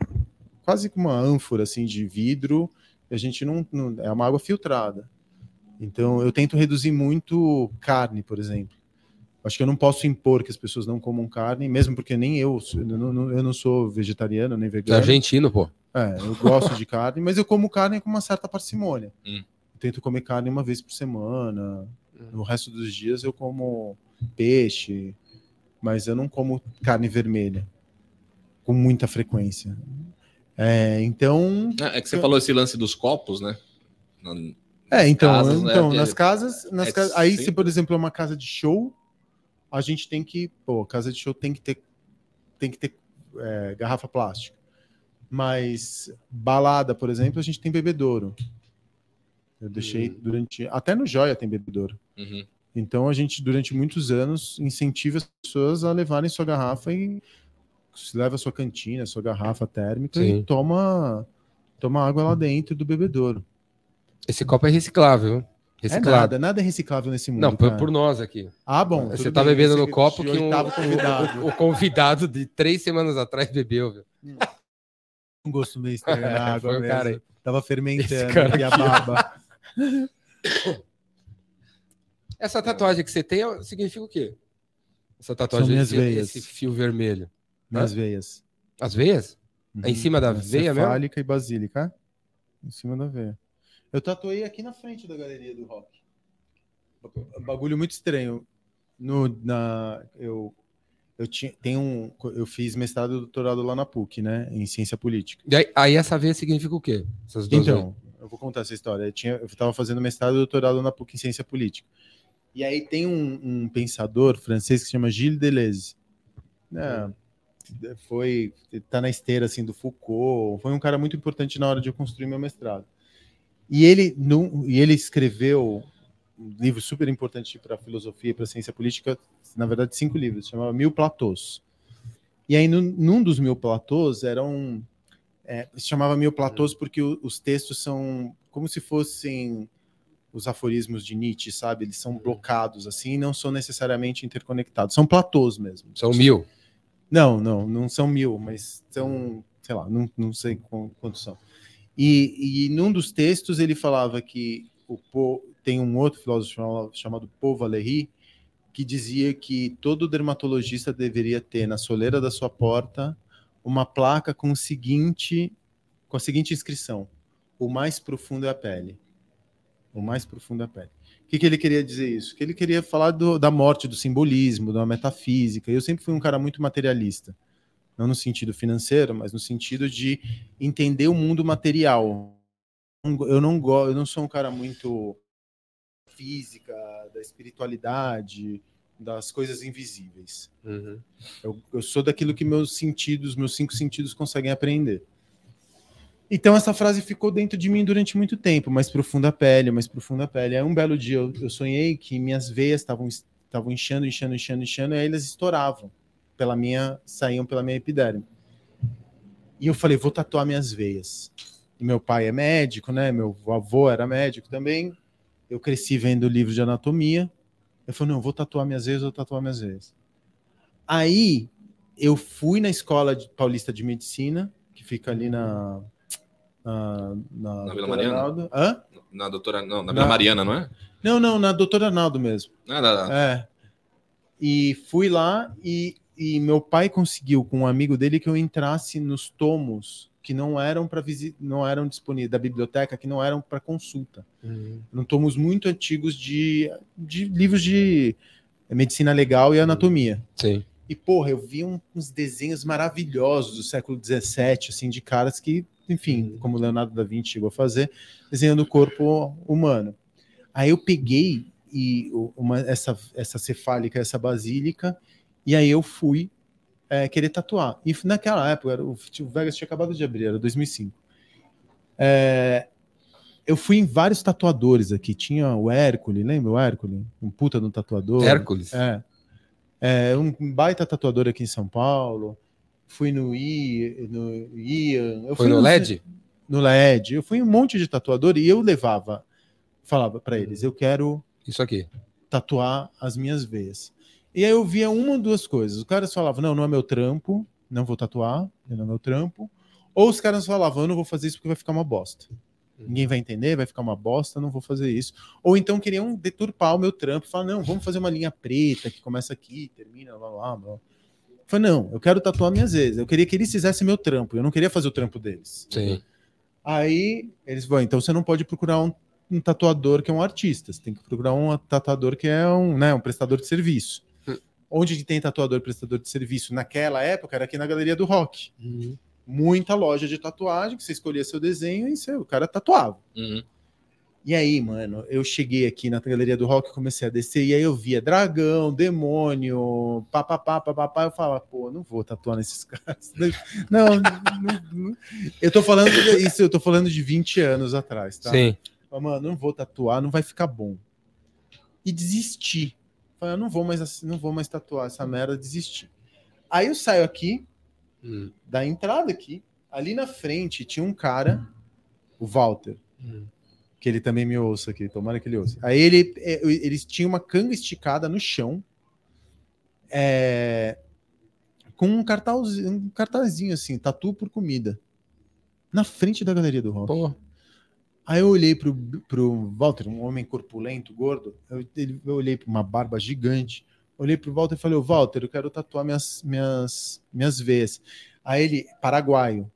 quase com uma ânfora assim de vidro. A gente não, não. É uma água filtrada. Então, eu tento reduzir muito carne, por exemplo. Acho que eu não posso impor que as pessoas não comam carne, mesmo porque nem eu, eu não, eu não sou vegetariano nem Você é vegano. argentino, pô. É, eu gosto de carne, mas eu como carne com uma certa parcimônia. Hum. Eu tento comer carne uma vez por semana. No resto dos dias eu como peixe. mas eu não como carne vermelha com muita frequência. É, então. É, é que você falou esse lance dos copos, né? É, então, casas, né? então É- nas casas, nas é casas- aí sim. se por exemplo é uma casa de show, a gente tem que, pô, casa de show tem que ter, tem que ter é, garrafa plástica. Mas balada, por exemplo, a gente tem bebedouro. Eu deixei Hum. durante, até no Joia tem bebedouro. Uhum. Então a gente durante muitos anos incentiva as pessoas a levarem sua garrafa e leva sua cantina, sua garrafa térmica Sim. e toma toma água lá dentro do bebedouro. Esse copo é reciclável. hein? É Reciclado. nada, nada é reciclável nesse mundo. Não, por, por nós aqui. Ah, bom. Você tá bem, bebendo no copo que um, convidado. o, o convidado de três semanas atrás bebeu. Viu? Um gosto meio estranho na água mesmo. cara. Tava fermentando cara aqui a baba. Essa tatuagem que você tem é- significa o quê? Essa tatuagem, minhas esse, veias. esse fio vermelho. Minhas veias. As veias? É em cima da veia mesmo? Cefálica e basílica. Em cima da veia. Eu tatuei aqui na frente da galeria do rock. Bagulho muito estranho. No, na, eu, eu, tinha, tem um, eu fiz mestrado e doutorado lá na PUC, né? Em ciência política. E aí, aí essa veia significa o quê? Então, eu vou contar essa história. Eu, tinha, eu tava fazendo mestrado e doutorado na PUC em ciência política. E aí tem um, um pensador francês que se chama Gilles Deleuze. né? Foi, tá na esteira assim do Foucault. Foi um cara muito importante na hora de eu construir meu mestrado. E ele, num, e ele escreveu um livro super importante para filosofia e para ciência política, na verdade cinco livros, chamava Mil Platôs. E aí num, num dos mil platôs eram é, se chamava Mil Platôs porque o- os textos são como se fossem os aforismos de Nietzsche, sabe? Eles são blocados assim, e não são necessariamente interconectados. São platôs mesmo. São mil. Não, não, não são mil, mas são, sei lá, não, não sei qu- quantos são. E, e num dos textos ele falava que o Po- tem um outro filósofo chamado, Paul Valéry que dizia que todo dermatologista deveria ter na soleira da sua porta uma placa com o seguinte, com a seguinte inscrição: o mais profundo é a pele. O mais profundo é a pele. O que, que ele queria dizer isso? Que ele queria falar do- da morte, do simbolismo, da metafísica. Eu sempre fui um cara muito materialista, não no sentido financeiro, mas no sentido de entender o mundo material. Eu não go- eu não sou um cara muito física, da espiritualidade, das coisas invisíveis. Eu, eu sou daquilo que meus sentidos, meus cinco sentidos conseguem aprender. Então essa frase ficou dentro de mim durante muito tempo, mais profunda a pele, mais profunda a pele. Aí um belo dia eu, eu sonhei que minhas veias estavam estavam inchando, inchando, inchando, inchando, e aí elas estouravam pela minha, saíam pela minha epiderme. E eu falei, vou tatuar minhas veias. E meu pai é médico, né? Meu avô era médico também. Eu cresci vendo livro de anatomia. Eu falei, não, vou tatuar minhas veias, vou tatuar minhas veias. Aí eu fui na escola de- paulista de medicina, que fica ali na. Na, na, Na Vila Mariana? Arnaldo. Hã? Na doutora. Não, na Na- Vila Mariana, não é? Não, não, na doutora Arnaldo mesmo. Ah, na- na- É. E fui lá e, e meu pai conseguiu com um amigo dele que eu entrasse nos tomos que não eram para não eram disponíveis da biblioteca, que não eram para consulta. Eram tomos muito antigos de, de livros de medicina legal e anatomia. Sim. E, porra, eu vi uns desenhos maravilhosos do século XVII, assim, de caras que, enfim, como Leonardo da Vinci chegou a fazer, desenhando o corpo humano. Aí eu peguei e uma, essa, essa cefálica, essa basílica, e aí eu fui é, querer tatuar. E naquela época, era, o, Vegas tinha acabado de abrir, era 2005. É, eu fui em vários tatuadores aqui. Tinha o Hércules, lembra o Hércules? Um puta no tatuador. Hércules. É. É, um baita tatuador aqui em São Paulo. Fui no, I, no Ian. Eu Foi no nos- LED? No LED. Eu fui em um monte de tatuador e eu levava, falava para eles, eu quero Isso aqui. tatuar as minhas veias. E aí eu via uma ou duas coisas. Os caras falavam, não, não é meu trampo, não vou tatuar, não é meu trampo. Ou os caras falavam, eu não vou fazer isso porque vai ficar uma bosta. Ninguém vai entender, vai ficar uma bosta, não vou fazer isso. Ou então queriam deturpar o meu trampo, falar, não, vamos fazer uma linha preta que começa aqui, termina lá, lá, lá. Eu falei, não, eu quero tatuar minhas vezes. Eu queria que eles fizessem meu trampo, eu não queria fazer o trampo deles. Sim. Aí eles vão, então você não pode procurar um, um tatuador que é um artista, você tem que procurar um tatuador que é um, né, um prestador de serviço. Onde que tem tatuador prestador de serviço? Naquela época era aqui na Galeria do Rock. Muita loja de tatuagem, que você escolhia seu desenho e você, o cara tatuava. Uhum. E aí, mano, eu cheguei aqui na Galeria do Rock, comecei a descer, e aí eu via dragão, demônio, papapá, papapá, eu falava, pô, não vou tatuar nesses caras. Não, não, não. eu tô falando isso, eu tô falando de 20 anos atrás, tá? Sim. Mano, não vou tatuar, não vai ficar bom. E desisti. Falei, eu não vou mais, assim, não vou mais tatuar essa merda, desisti. Aí eu saio aqui, Hum, da entrada aqui, ali na frente tinha um cara, o Walter, hum. que ele também me ouça aqui, tomara que ele ouça. Aí ele, é, eles tinham uma canga esticada no chão, é, com um cartazzinho, um cartazinho assim, tatu por comida, na frente da galeria do rock. Pô, Aí eu olhei pro, pro Walter, um homem corpulento, gordo, eu, ele- eu olhei para uma barba gigante, olhei pro Walter e falei, Walter, eu quero tatuar minhas, minhas, minhas veias. Aí ele, paraguaio.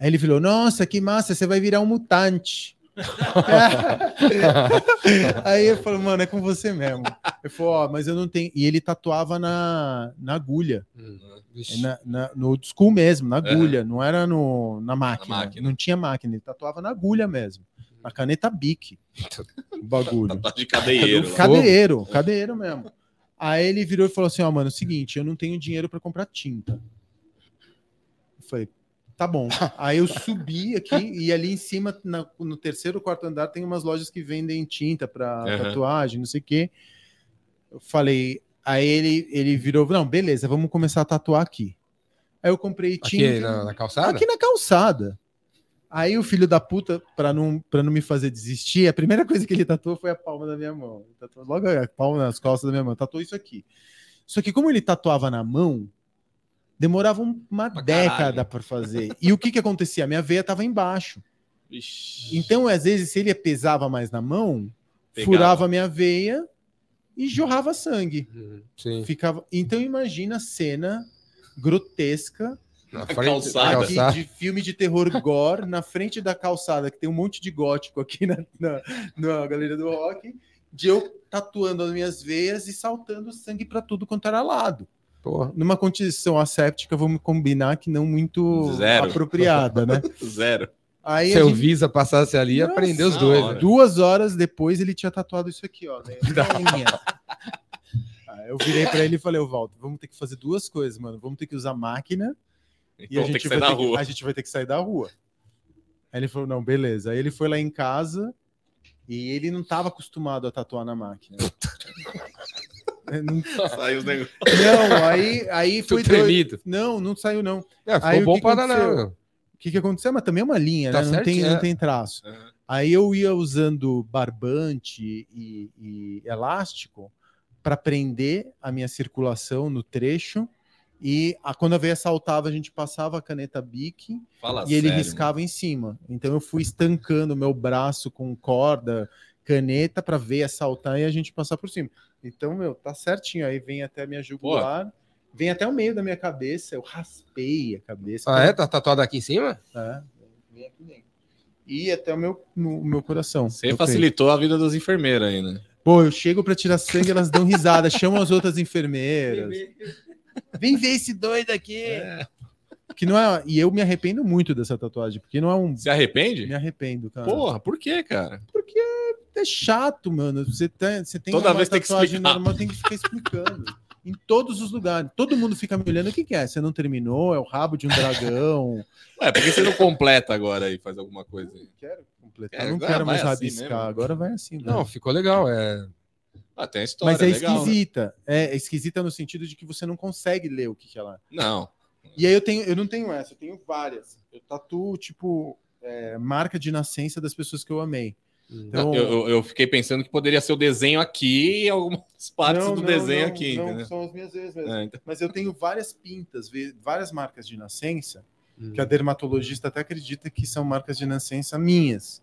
Aí ele falou, nossa, que massa, você vai virar um mutante. Aí eu falei, mano, é com você mesmo. Ele falou, ó, mas eu não tenho. E ele tatuava na, na agulha. hum. Vixe. Na, na- no old school mesmo, na agulha, não era no, na, máquina, máquina. Não tinha máquina, ele tatuava na agulha mesmo. Na caneta Bic. O bagulho. De cadeieiro. lá. cadeiro, cadeiro mesmo. Aí ele virou e falou assim: Ó, mano, é o seguinte, eu não tenho dinheiro para comprar tinta. Eu falei, tá bom. Aí eu subi aqui e ali em cima, na- no terceiro, quarto andar, tem umas lojas que vendem tinta para Aham. tatuagem, não sei o quê. Eu falei, aí ele, ele virou, não, beleza, vamos começar a tatuar aqui. Aí eu comprei tinta. Aqui na, na calçada? Aqui na calçada. Aí o filho da puta, pra não, pra não me fazer desistir, a primeira coisa que ele tatuou foi a palma da minha mão. Ele tatuou logo a palma nas costas da minha mão. Tatuou isso aqui. Só que como ele tatuava na mão, demorava um- uma Pra década para fazer. E o que que acontecia? A minha veia tava embaixo. Ixi. Então, às vezes, se ele pesava mais na mão, Pegava. furava a minha veia e jorrava sangue. Hum, Sim. Ficava... Então, imagina a cena grotesca Na calçada. na aqui calçada. de filme de terror gore na frente da calçada, que tem um monte de gótico aqui na, na, na galeria do rock, de eu tatuando as minhas veias e saltando sangue para tudo quanto era lado. Porra. Numa condição asséptica, vamos combinar que não muito Zero. apropriada, né? Zero. Aí o gente- Visa passasse ali, ia Nossa, prender os dois. hora. né? duas horas depois ele tinha tatuado isso aqui, ó. né? Linha. Aí eu virei para ele e falei, ô Walter, vamos ter que fazer duas coisas, mano. Vamos ter que usar máquina e Então a gente, que vai ter da que, a gente vai ter que sair da rua. Aí ele falou, não, beleza. Aí ele foi lá em casa e ele não estava acostumado a tatuar na máquina. É, não, Saiu os negócios. não, aí, aí foi doido. tremido. Não, não saiu não. É, ficou Aí o bom que aconteceu? danar. O que, que aconteceu? Mas também é uma linha, Tá né? Não tem, certinho, não é. tem traço. Aham. Aí eu ia usando barbante e, e elástico para prender a minha circulação no trecho. E a- quando a veia saltava, a gente passava a caneta Bic Fala e ele sério, riscava em cima. Então eu fui estancando o meu braço com corda, caneta para veia saltar e a gente passar por cima. Então, meu, tá certinho. Aí vem até a minha jugular, vem até o meio da minha cabeça. Eu raspei a cabeça. Ah, é? Tá tatuado aqui em cima? É, vem aqui dentro. E até o meu, no, meu coração. Você facilitou a vida das enfermeiras aí, né? Pô, eu chego pra tirar sangue, elas dão risada, chamam as outras enfermeiras. Vem ver esse doido aqui. Que não é, e eu me arrependo muito dessa tatuagem, porque não é um. Se arrepende? Me arrependo, cara. Porra, por quê, cara? É chato, mano. Você tem, você tem Toda uma vez tem que explicar. normal, tem que ficar explicando. em todos os lugares. Todo mundo fica me olhando. O que, que é? Você não terminou? É o rabo de um dragão? Ué, por que você não completa agora e faz alguma coisa aí? quero completar. É, não quero mais vai assim rabiscar. mesmo. agora vai assim. Não, Não, ficou legal. É... Ah, tem a história, Mas é legal, né? esquisita. É esquisita no sentido de que você não consegue ler o que, que ela. Não. E aí eu tenho, eu não tenho essa, eu tenho várias. Eu tatuo, tipo, é, marca de nascença das pessoas que eu amei. Então, eu, eu- eu fiquei pensando que poderia ser o desenho aqui e algumas partes não, do não, desenho não, aqui, não, entendeu? são as minhas vezes mesmo. É, então- Mas eu tenho várias pintas, várias marcas de nascença, Hum. que a dermatologista até acredita que são marcas de nascença minhas.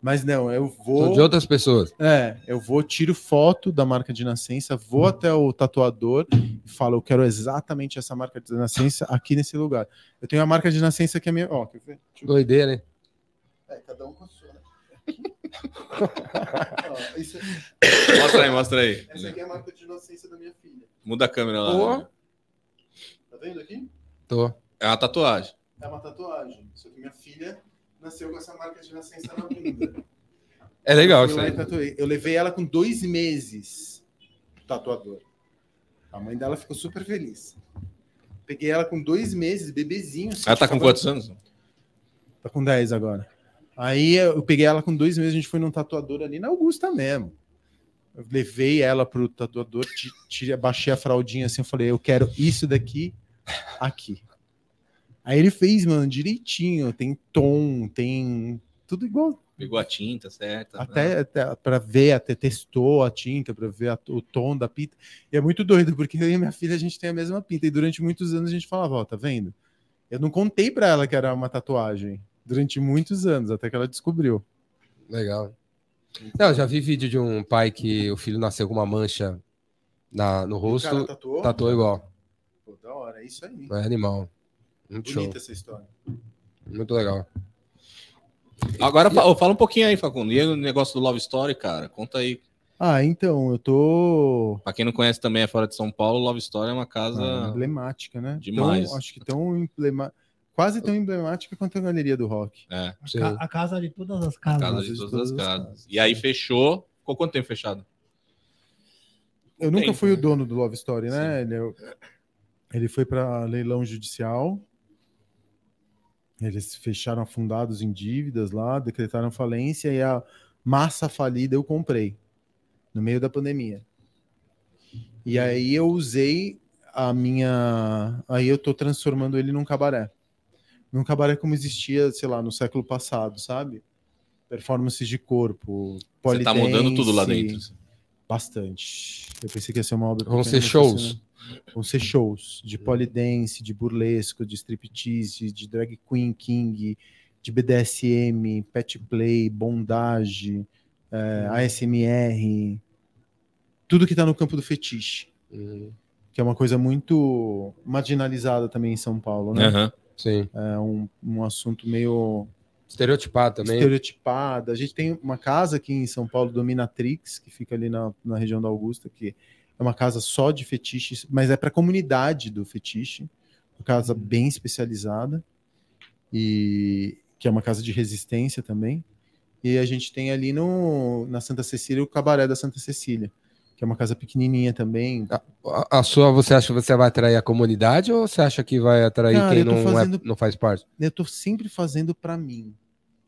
Mas não, eu São vou. de outras pessoas. É, eu vou, tiro foto da marca de nascença, vou até o tatuador e falo, eu quero exatamente essa marca de nascença aqui nesse lugar. Eu tenho a marca de nascença que é minha. Ó, quer ver? Doideira, hein? É, cada um com a sua. Ó, isso- Mostra aí, mostra aí. essa aqui é a marca de nascença da minha filha. Muda a câmera lá. Né? Tá vendo aqui? Tô. É uma tatuagem. É uma tatuagem. Só que minha filha nasceu com essa marca de nascença na bunda. É legal eu, isso fui lá aí. tatuei. eu levei ela com dois meses tatuador. A mãe dela ficou super feliz. Peguei ela com dois meses, bebezinho. assim, Ela tá com tava- quantos anos? Tá com 10 agora. Aí eu peguei ela com dois meses, a gente foi num tatuador ali na Augusta mesmo. Eu levei ela pro tatuador, ti- tirei, baixei a fraldinha assim, eu falei, eu quero isso daqui, aqui. Aí ele fez, mano, direitinho, tem tom, tem tudo igual, Pegou a tinta certa. né? até, até para ver, até testou a tinta, para ver a- o tom da pinta. E é muito doido, porque eu e minha filha a gente tem a mesma pinta, e durante muitos anos a gente falava, ó, tá vendo? Eu não contei pra ela que era uma tatuagem, durante muitos anos, até que ela descobriu. Legal. Não, eu já vi vídeo de um pai que o filho nasceu com uma mancha na, no O cara rosto, tatuou? tatuou igual. Pô, da hora, é isso aí. É animal. Muito show. Bonita essa história. Muito legal. Agora fa- fala um pouquinho aí, Facundo. E o negócio do Love Story, cara? Conta aí. Ah, então, eu tô. Pra quem não conhece também é fora de São Paulo, Love Story é uma casa. Ah, emblemática, né? demais. Tão- acho que tão emblema... quase tão emblemática quanto a Galeria do Rock. É, A, ca- a casa de todas as casas. casa Casa de de todas, todas as as casas. casas. E aí fechou. Ficou quanto tempo fechado? Eu nunca Tempo, fui o né? dono do Love Story, né? Ele, ele foi para leilão judicial. Eles fecharam afundados em dívidas lá, decretaram falência e a massa falida eu comprei no meio da pandemia. E aí eu usei a minha. Aí eu tô transformando ele num cabaré. Num cabaré como existia, sei lá, no século passado, sabe? Performances de corpo. Você tá mudando tudo lá dentro. Bastante. Eu pensei que ia ser uma obra. Vão ser mas shows. Vão ser shows de polidense, de burlesco, de striptease, de drag queen king, de BDSM, pet play, bondage, é, ASMR, tudo que tá no campo do fetiche, Hum, que é uma coisa muito marginalizada também em São Paulo, né? Aham. Sim. É um, um assunto meio Estereotipado também. estereotipada. A gente tem uma casa aqui em São Paulo, Dominatrix, que fica ali na, na região da Augusta, que é uma casa só de fetiches, mas é para a comunidade do fetiche, uma casa bem especializada e que é uma casa de resistência também. E a gente tem ali no, na Santa Cecília o Cabaré da Santa Cecília, que é uma casa pequenininha também. A, a sua, você acha que você vai atrair a comunidade ou você acha que vai atrair Cara, quem não, é- fazendo- não faz parte? Eu tô sempre fazendo para mim.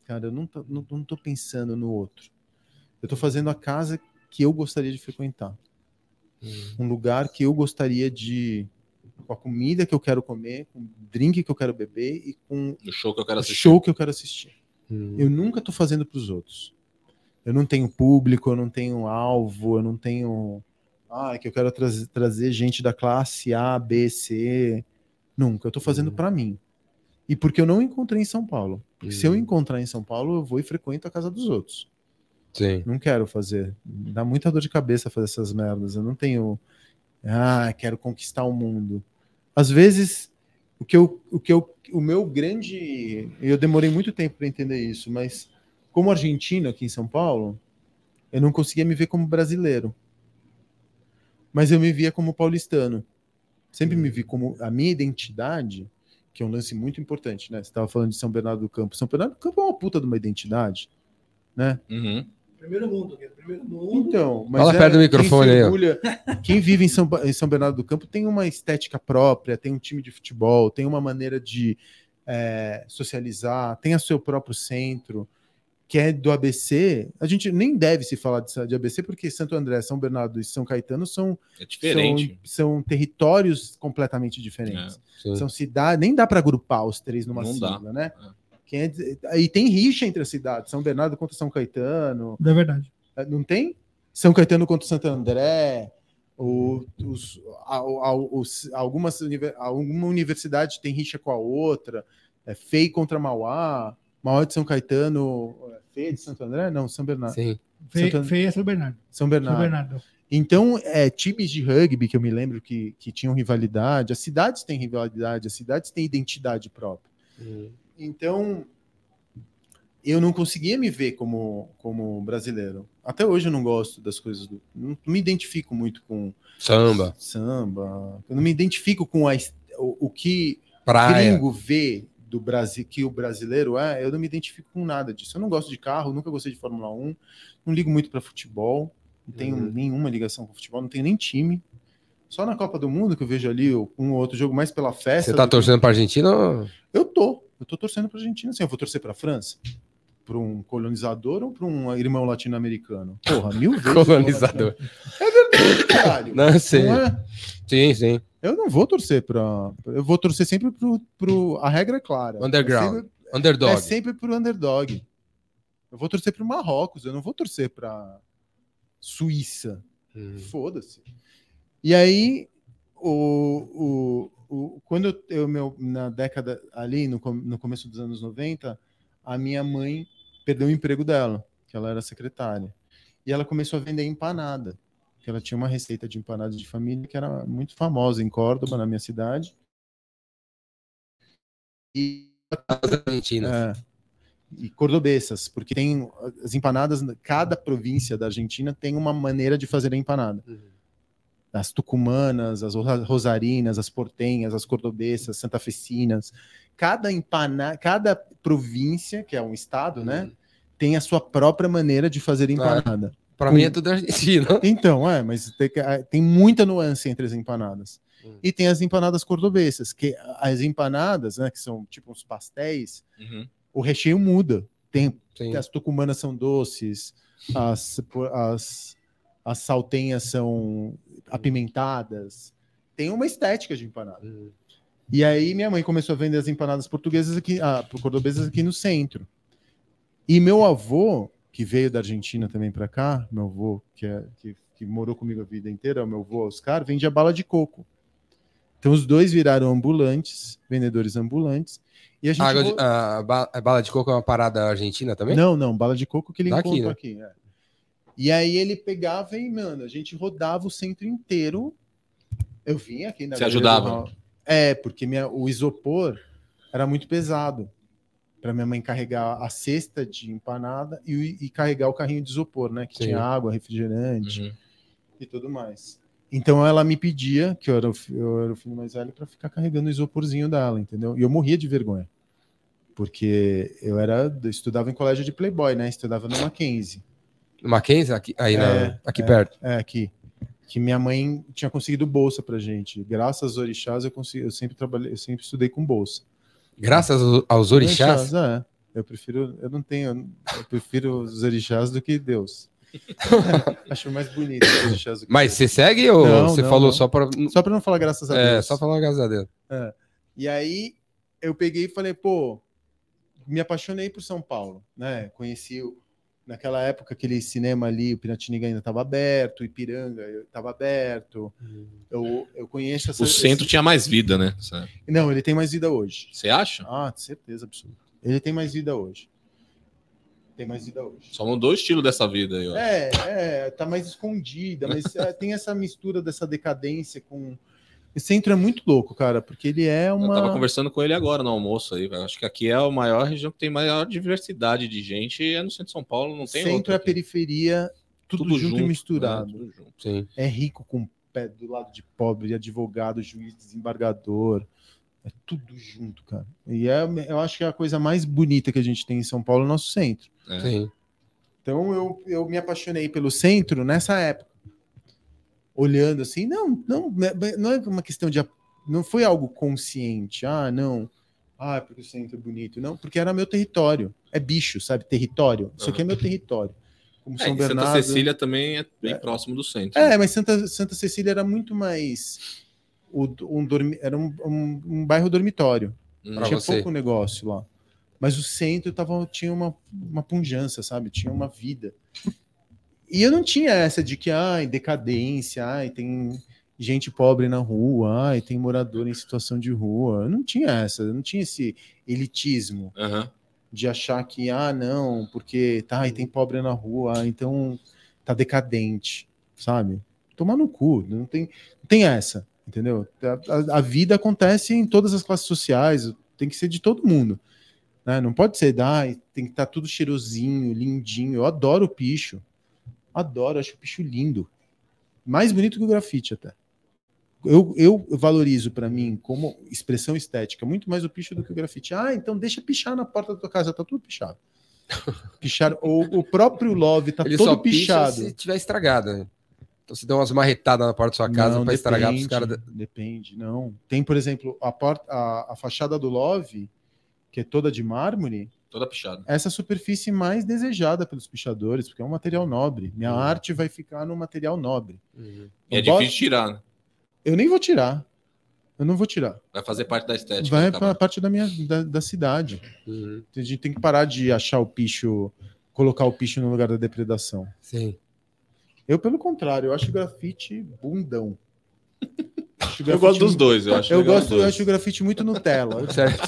Cara, eu não tô, não, não tô pensando no outro. Eu tô fazendo a casa que eu gostaria de frequentar. Um lugar que eu gostaria de. Com a comida que eu quero comer, com o drink que eu quero beber e com O show que eu quero assistir. show que eu quero assistir. Hum. Eu nunca tô fazendo para os outros. Eu não tenho público, eu não tenho alvo, eu não tenho. Ah, é que eu quero trazer, trazer gente da classe A, B, C. Nunca. Eu tô fazendo Hum. para mim. E porque eu não encontrei em São Paulo. Porque se eu Hum. encontrar em São Paulo, eu vou e frequento a casa dos outros. Sim. Não quero fazer. Dá muita dor de cabeça fazer essas merdas. Eu não tenho. Ah, quero conquistar o mundo. Às vezes, o que eu, o que eu, o meu grande, eu demorei muito tempo para entender isso, mas como argentino aqui em São Paulo, eu não conseguia me ver como brasileiro. Mas eu me via como paulistano. Sempre me vi como a minha identidade, que é um lance muito importante, né? Você estava falando de São Bernardo do Campo. São Bernardo do Campo é uma puta de uma identidade, né? Uhum. Primeiro mundo, primeiro mundo. Então, mas Fala é- perto do microfone quem aí, Quem vive em São, em São Bernardo do Campo tem uma estética própria, tem um time de futebol, tem uma maneira de é, socializar, tem o seu próprio centro, que é do ABC. A gente nem deve se falar de, de ABC, porque Santo André, São Bernardo e São Caetano são, É são, são territórios completamente diferentes. Sim. São cidades, nem dá para agrupar os três numa Não dá. sigla, né? É. Quem é- e tem rixa entre as cidades, São Bernardo contra São Caetano, É verdade. é, Não tem? São Caetano contra Santo André, o- os, a- a- os- algumas alguma universidade tem rixa com a outra, é FEI contra Mauá, Mauá de São Caetano, é, FEI de Santo André? Não, São Bernardo. Sim. Santo- Feia é São Bernardo. São São Bernardo. Bernardo. Então, é, times de rugby que eu me lembro que, que tinham rivalidade, as cidades têm rivalidade, as cidades têm identidade própria. Hum. Então, eu não conseguia me ver como, como brasileiro. Até hoje eu não gosto das coisas do. Não me identifico muito com Samba, samba. Eu não me identifico com a, o, o que praia. gringo vê do Brasil, que o brasileiro é. Eu não me identifico com nada disso. Eu não gosto de carro, nunca gostei de Fórmula 1, não ligo muito para futebol, não tenho Uhum. nenhuma ligação com futebol, não tenho nem time. Só na Copa do Mundo que eu vejo ali um ou outro jogo mais pela festa. Você tá do que- torcendo pra Argentina? ou- Eu tô. Eu tô torcendo pra Argentina, sim. Eu vou torcer pra França? Pra um colonizador ou pra um irmão latino-americano? Porra, mil vezes. Colonizador. É verdade, caralho. Não sei. Não é? Sim, sim. Eu não vou torcer pra. Eu vou torcer sempre pro. pro... A regra é clara. Underground. É sempre, Underdog. é sempre pro underdog. Eu vou torcer pro Marrocos, eu não vou torcer pra Suíça. Hum. Foda-se. E aí, o, o, o, quando eu, eu meu, na década ali, no, no começo dos anos 90, a minha mãe perdeu o emprego dela, que ela era secretária. E ela começou a vender empanada. Que ela tinha uma receita de empanada de família que era muito famosa em Córdoba, na minha cidade. E Argentina. é. E cordobesas, porque tem as empanadas, cada província da Argentina tem uma maneira de fazer a empanada. Uhum. As tucumanas, as rosa- rosarinas, as portenhas, as cordobesas, santafesinas. Cada empana, cada província, que é um estado, né, Uhum. tem a sua própria maneira de fazer Claro. Pra mim é tudo Argentina. Então, é, mas tem, ah, tem muita nuance entre as empanadas. Hum. E tem as empanadas cordobesas, que as empanadas, né, que são tipo uns pastéis, Uhum. o recheio muda. Tem, Sim. as tucumanas são doces, as, as, as saltenhas são apimentadas. Tem uma estética de empanada. Hum. E aí minha mãe começou a vender as empanadas portuguesas aqui, ah, cordobesas aqui no centro. E meu avô, que veio da Argentina também para cá, meu avô, que, é, que, que morou comigo a vida inteira, o meu avô Oscar, vendia bala de coco. Então os dois viraram ambulantes, vendedores ambulantes. E a gente Água de- vo- a, a bala de coco é uma parada argentina também? não, não, bala de coco que ele Daqui, encontrou né? aqui. é. E aí ele pegava e, mano, a gente rodava o centro inteiro. Eu vinha aqui na Você do ajudava? Raul. É, porque minha, o isopor era muito pesado para minha mãe carregar a cesta de empanada e, e carregar o carrinho de isopor, né? Que Sim. tinha água, refrigerante Uhum. e tudo mais. Então ela me pedia, que eu era o, eu era o filho mais velho, para ficar carregando o isoporzinho dela, entendeu? E eu morria de vergonha. Porque eu era, eu estudava em colégio de Playboy, né? Estudava no Mackenzie. No Mackenzie? Aqui, aí na- É, aqui é. perto. É, aqui. Que minha mãe tinha conseguido bolsa pra gente. Graças aos orixás, eu, consegui, eu sempre trabalhei, eu sempre estudei com bolsa. Graças aos- aos orixás. é. Eu prefiro, eu não tenho, eu prefiro os orixás do que Deus. Acho mais bonito os orixás do que Mas Deus. você segue ou Não, você não, falou não. só para. Só pra não falar graças a Deus. É, só falar graças a Deus. E aí eu peguei e falei, pô, me apaixonei por São Paulo, né? Conheci o- naquela época aquele cinema ali, o Piratininga ainda estava aberto, o Ipiranga estava aberto. Eu, eu conheço essa, O centro esse- tinha mais vida, né? Sabe? Não, ele tem mais vida hoje. Você acha? Ah, certeza absoluta. Ele tem mais vida hoje. Tem mais vida hoje. Só mudou o estilo dessa vida aí, ó. É, é, tá mais escondida, mas é, tem essa mistura dessa decadência com. O centro é muito louco, cara, porque ele é Eu uma. tava conversando com ele agora no almoço aí, velho. Acho que aqui é a maior região que tem maior diversidade de gente e é no centro de São Paulo, não tem centro é aqui. periferia, tudo, junto, e misturado. né? Tudo junto. Sim. É rico com pé do lado de pobre, advogado, juiz, desembargador. É tudo junto, cara. E é, eu acho que é a coisa mais bonita que a gente tem em São Paulo, é o nosso centro. É. Sim. Então eu, eu me apaixonei pelo centro nessa época. Olhando assim, não, não, não é uma questão de. Não foi algo consciente. Ah, não. Ah, porque o centro é bonito. Não, porque era meu território. É bicho, sabe? Território. Isso aqui é meu território. Como É, São Bernardo. Santa Cecília também é bem É. próximo do centro. né? É, mas Santa, Santa Cecília era muito mais. o- um dormi, era um, um, um bairro dormitório. Hum. Pra tinha você. pouco negócio lá. Mas o centro tava, tinha uma, uma punjança, sabe? Tinha uma vida. E eu não tinha essa de que, ai, decadência, ai, tem gente pobre na rua, ai, tem morador em situação de rua. Eu não tinha essa, eu não tinha esse elitismo Aham. de achar que, ah, não, porque tá, e tem pobre na rua, então tá decadente, sabe? Tomar no cu, não tem, não tem essa, entendeu? A, a- a vida acontece em todas as classes sociais, tem que ser de todo mundo. Né? Não pode ser, ah, tem que estar tudo cheirosinho, lindinho. Eu adoro o picho. Adoro, acho o picho lindo. Mais bonito que o grafite até. Eu, eu valorizo para mim como expressão estética muito mais o picho do que o grafite. Ah, então deixa pichar na porta da tua casa, tá tudo pichado. Pichar, o, o próprio Love tá Ele todo só picha pichado. se tiver estragado. né? Então se der umas marretadas na porta da sua casa pra estragar depende, caras. Depende, não. Tem, por exemplo, a, porta, a, a fachada do Love, que é toda de mármore, Toda pichada. essa superfície mais desejada pelos pichadores, porque é um material nobre. Minha Uhum. arte vai ficar no material nobre. Uhum. E é difícil tirar, né? Eu nem vou tirar. Eu não vou tirar. Vai fazer parte da estética. Vai para parte da minha da, da cidade. Uhum. A gente tem que parar de achar o picho, colocar o picho no lugar da depredação. Sim. Eu, pelo contrário, eu acho grafite bundão. Acho o Eu gosto dos muito- dois, eu acho Eu gosto, eu acho o grafite muito Nutella. Certo.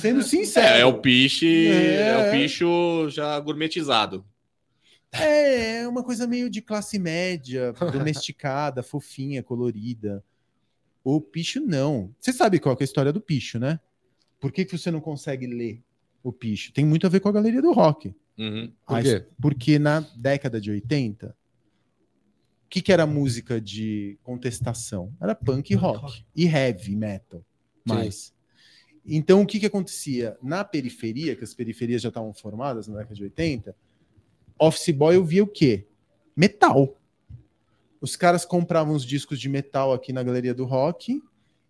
Sendo sincero. É, é o piche, é. É. o picho já gourmetizado. É, é uma coisa meio de classe média, domesticada, fofinha, colorida. O picho não. Você sabe qual que é a história do picho, né? Por que, que você não consegue ler o picho? Tem muito a ver com a galeria do rock. Uhum. Por quê? Porque na década de 80, o que, que era música de contestação? Era punk e rock. E heavy metal. Mais. Então, o que, que acontecia? Na periferia, que as periferias já estavam formadas na década de 80, Office Boy eu via o quê? Metal. Os caras compravam os discos de metal aqui na galeria do rock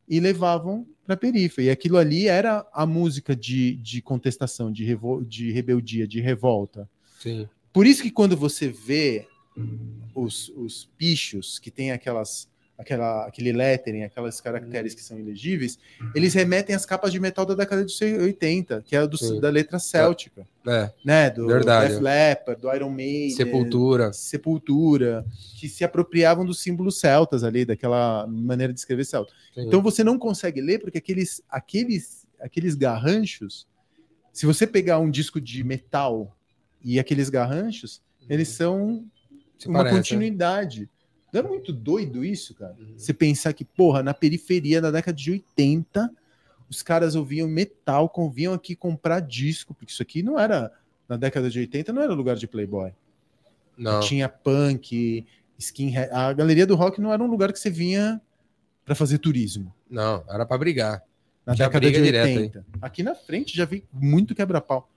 e levavam para a periferia. E aquilo ali era a música de, de contestação, de, de rebeldia, de revolta. Sim. Por isso que quando você vê os, os pichos que tem aquelas, aquela, aquele lettering, aquelas caracteres que são ilegíveis, eles remetem às capas de metal da década de 80, que é do- da letra céltica, É, né? Do Verdade. Def Leppard, do Iron Maiden, sepultura. Sepultura, que se apropriavam dos símbolos celtas ali, daquela maneira de escrever celta. Sim. Então você não consegue ler porque aqueles, aqueles, aqueles garranchos, se você pegar um disco de metal e aqueles garranchos, eles são Se uma parece, né? continuidade. Não era muito doido isso, cara? Uhum. Você pensar que, porra, na periferia da década de 80, os caras ouviam metal, conviam aqui comprar disco, porque isso aqui não era, na década de 80, não era lugar de playboy. Não. Tinha punk, skinhead. A galeria do rock não era um lugar que você vinha para fazer turismo. Não, era pra brigar. Na Tinha década de briga direta, 80. Aqui na frente já vi muito quebra-pau.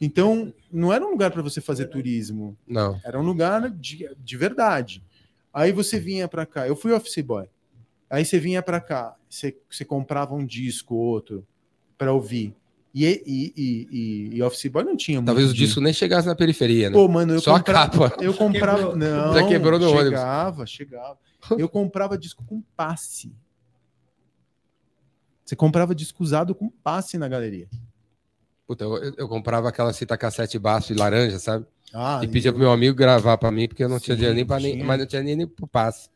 Então, não era um lugar para você fazer turismo. Não. Era um lugar de, de verdade. Aí você vinha para cá. Eu fui office boy. Aí você vinha para cá. Você, você comprava um disco ou outro para ouvir. E, e, e, e, e office boy não tinha Talvez o disco nem chegasse na periferia, né? Pô, mano, eu Só comprava, a capa. Eu comprava. Quebrou. Não, Já quebrou no ônibus. chegava, chegava. Eu comprava disco com passe. Você comprava disco usado com passe na galeria. Puta, eu, eu comprava aquela fita cassete baixo e laranja, sabe? Ah, e pedia pro meu amigo gravar pra mim, porque eu não tinha Sim, dinheiro nem pra nem, tinha. mas não tinha nem, nem pro passe,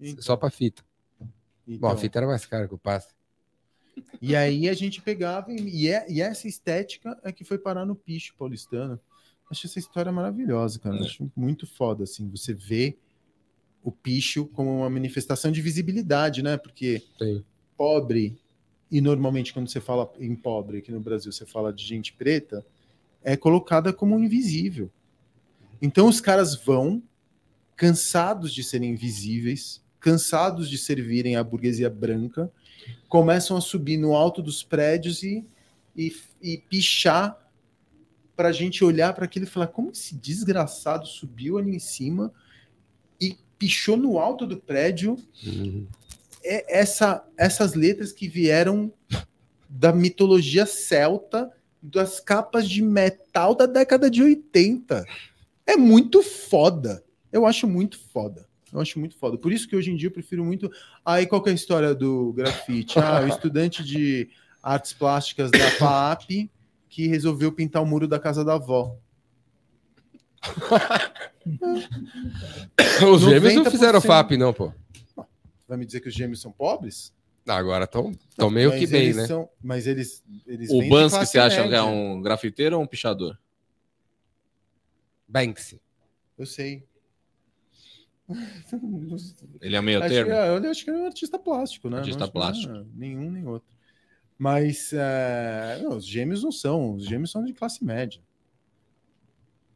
então, só pra fita. então. Bom, a fita era mais cara que o passe. E aí a gente pegava, e, e é- e essa estética é que foi parar no picho paulistano. Acho essa história maravilhosa, cara. É. Acho muito foda, assim, você vê o picho como uma manifestação de visibilidade, né? Porque Sim. pobre, e normalmente quando você fala em pobre aqui no Brasil, você fala de gente preta, é colocada como invisível. Então os caras vão cansados de serem invisíveis, cansados de servirem a burguesia branca, começam a subir no alto dos prédios e, e, e pichar para a gente olhar para aquilo e falar como esse desgraçado subiu ali em cima e pichou no alto do prédio Uhum. É essa, essas letras que vieram da mitologia celta, das capas de metal da década de 80. É muito foda. Eu acho muito foda. Eu acho muito foda. Por isso que hoje em dia eu prefiro muito. Aí qual que é a história do grafite? Ah, o estudante de artes plásticas da FAAP que resolveu pintar o muro da casa da avó. Os gêmeos não 90%. fizeram FAP, não, pô. Vai me dizer que os gêmeos são pobres? Ah, Agora estão tão meio Mas que bem, eles né? são- mas eles, eles O Bansky, classe você acha que é um grafiteiro ou um pichador? Banksy. Eu sei. Ele é meio Acho que, termo? é, eu acho que é um artista plástico, né? Artista Não que não é plástico. nenhum nem outro. Mas é, não, os gêmeos não são, os gêmeos são de classe média.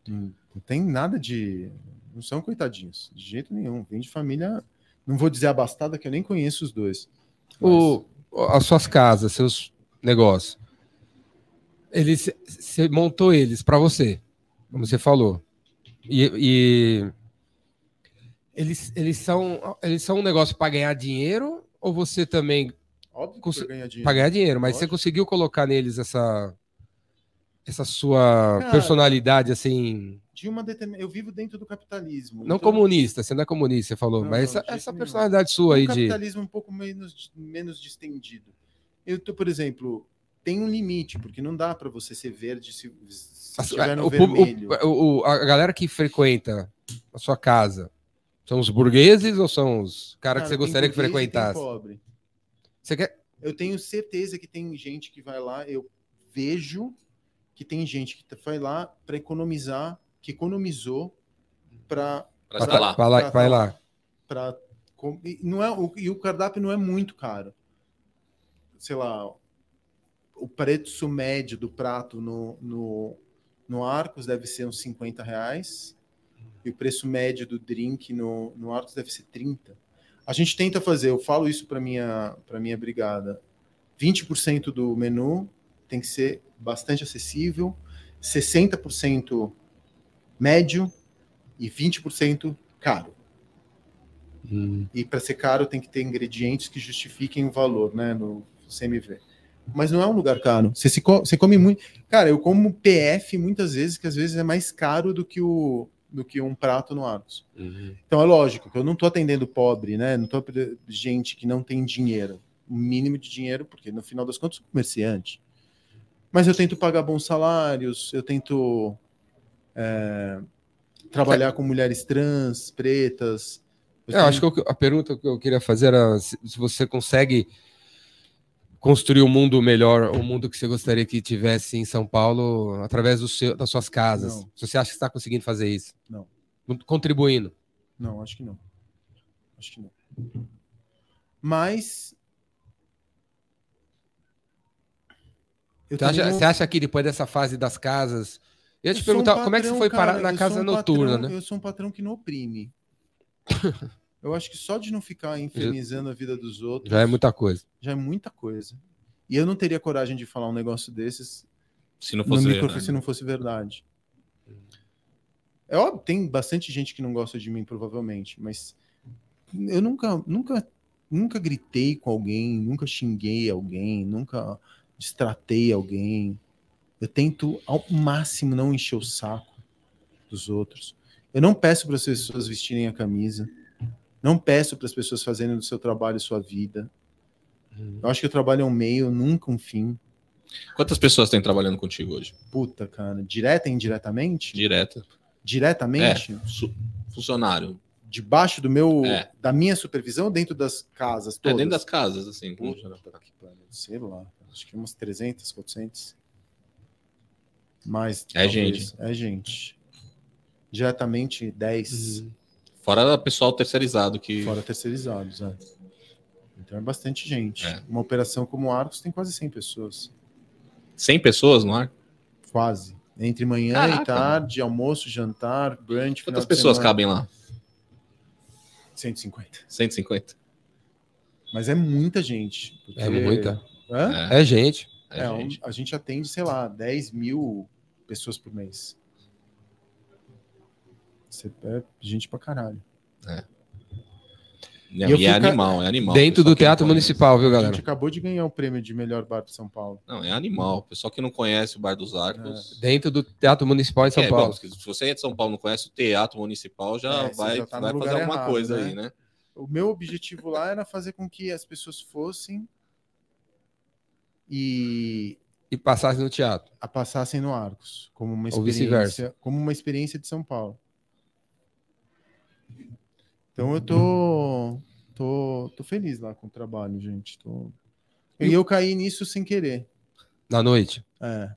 Não, não tem nada de. Não são coitadinhos, de jeito nenhum. Vem de família. Não vou dizer abastada, que eu nem conheço os dois. Mas- O, as suas casas, seus negócios. Eles, você montou eles para você, como você falou. E, e eles, eles são eles são um negócio para ganhar dinheiro ou você também Óbvio que Cons- vai ganhar dinheiro. para ganhar dinheiro? Mas você conseguiu colocar neles essa essa sua Cara, personalidade assim, De uma determin... Eu vivo dentro do capitalismo. não então- comunista, você não é comunista, você falou, Não, mas não, essa, essa nenhum. personalidade sua um aí de capitalismo um pouco menos, menos distendido. Eu tô, por exemplo, tem um limite, porque não dá para você ser verde se, se estiver no o vermelho. o- o- a galera que frequenta a sua casa são os burgueses ou são os caras que você Cara, gostaria que frequentasse? pobre. Você quer... Eu tenho certeza que tem gente que vai lá, eu vejo que tem gente que vai lá para economizar, que economizou para lá. Vai lá, vai lá. para não é o, e o cardápio não é muito caro. Sei lá, o preço médio do prato no, no, no Arcos deve ser uns 50 reais e o preço médio do drink no, no Arcos deve ser 30. A gente tenta fazer, eu falo isso para minha para minha brigada. 20% do menu tem que ser bastante acessível, 60% médio e 20% caro. Hum. E para ser caro tem que ter ingredientes que justifiquem o valor, né, no CMV. Mas não é um lugar caro. Você, se co- você come muito. Cara, eu como PF muitas vezes, que às vezes é mais caro do que, o, do que um prato no Arcos. Então é lógico que eu não estou atendendo pobre, né? Não estou atendendo gente que não tem dinheiro. O mínimo de dinheiro, porque no final das contas eu sou comerciante. Mas eu tento pagar bons salários, eu tento é, trabalhar com mulheres trans, pretas. É, eu acho que eu- a pergunta que eu queria fazer era se, se você consegue construir um mundo melhor, um mundo que você gostaria que tivesse em São Paulo através seu, das suas casas. Não. Se você acha que está conseguindo fazer isso? Não. Contribuindo. Não, acho que não. Acho que não. Mas. Você acha, você acha que depois dessa fase das casas. Eu ia te eu sou um perguntar como é que você patrão, foi parar cara, na eu casa um noturna, patrão- né? Eu sou um patrão que não oprime. eu acho que só de não ficar infernizando a vida dos outros Já é muita coisa. já é muita coisa. E eu não teria coragem de falar um negócio desses Se não no fosse. microfone né? se não fosse verdade. É óbvio, tem bastante gente que não gosta de mim, provavelmente, mas eu nunca, nunca, nunca gritei com alguém, nunca xinguei alguém, nunca distratei alguém. Eu tento ao máximo não encher o saco dos outros. Eu não peço para as pessoas vestirem a camisa. Não peço para as pessoas fazerem do seu trabalho sua vida. Eu acho que o trabalho é um meio, nunca um fim. Quantas pessoas tem trabalhando contigo hoje? Puta, cara, direta e indiretamente? Direta. Diretamente? Su- funcionário. Debaixo do meu, É. da minha supervisão, dentro das casas É todas? dentro das casas, assim. Puta geral. que pariu, Sei lá, acho que umas 300, 400. Mais. É talvez. gente. É gente. Diretamente 10, Uhum. Fora pessoal terceirizado que. fora terceirizados. É. Então é bastante gente. É. Uma operação como Arcos tem quase 100 pessoas. 100 pessoas no ar? Quase. Entre manhã e Caraca. tarde, almoço, jantar, brunch. Quantas pessoas semana. cabem lá? 150. 150? Mas é muita gente. porque- É muita. Hã? É, É gente. é, É, um- gente. a gente atende, sei lá, 10 mil pessoas por mês. Você é gente pra caralho. E eu é animal, é animal. Dentro do Teatro. Municipal, viu, A galera? gente acabou de ganhar o prêmio de melhor bar de São Paulo. Não, é animal. O pessoal que não conhece o Bar dos Arcos. Dentro do Teatro Municipal em São É, Paulo. bom, se você é de São Paulo e não conhece o Teatro Municipal, já É, vai, já tá vai fazer alguma errado, coisa né? aí, né? O meu objetivo lá era fazer com que as pessoas fossem e E passagem no teatro. a passassem no Arcos, como uma Ou experiência, vice-versa. como uma experiência de São Paulo. Então eu tô, tô, tô feliz lá com o trabalho, gente. Tô... E eu caí nisso sem querer. Na noite. É.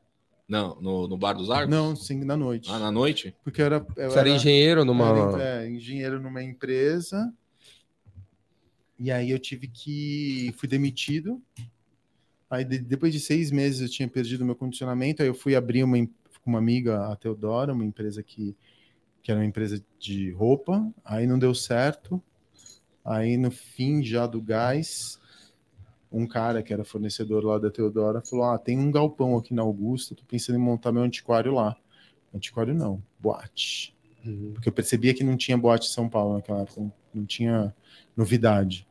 Não, no, no Bar dos Arcos? Não, sim, na noite. Ah, na noite? Porque eu era, eu Você era engenheiro numa. era, é, engenheiro numa empresa. E aí eu tive que. Fui demitido. Aí de- depois de seis meses eu tinha perdido meu condicionamento, aí eu fui abrir uma com uma amiga, a Teodora, uma empresa que, que era uma empresa de roupa, aí não deu certo. Aí no fim já do gás, um cara que era fornecedor lá da Teodora falou: Ah, tem um galpão aqui na Augusta, tô pensando em montar meu antiquário lá. Antiquário não, boate. Porque eu percebia que não tinha boate em São Paulo naquela época, não tinha novidade.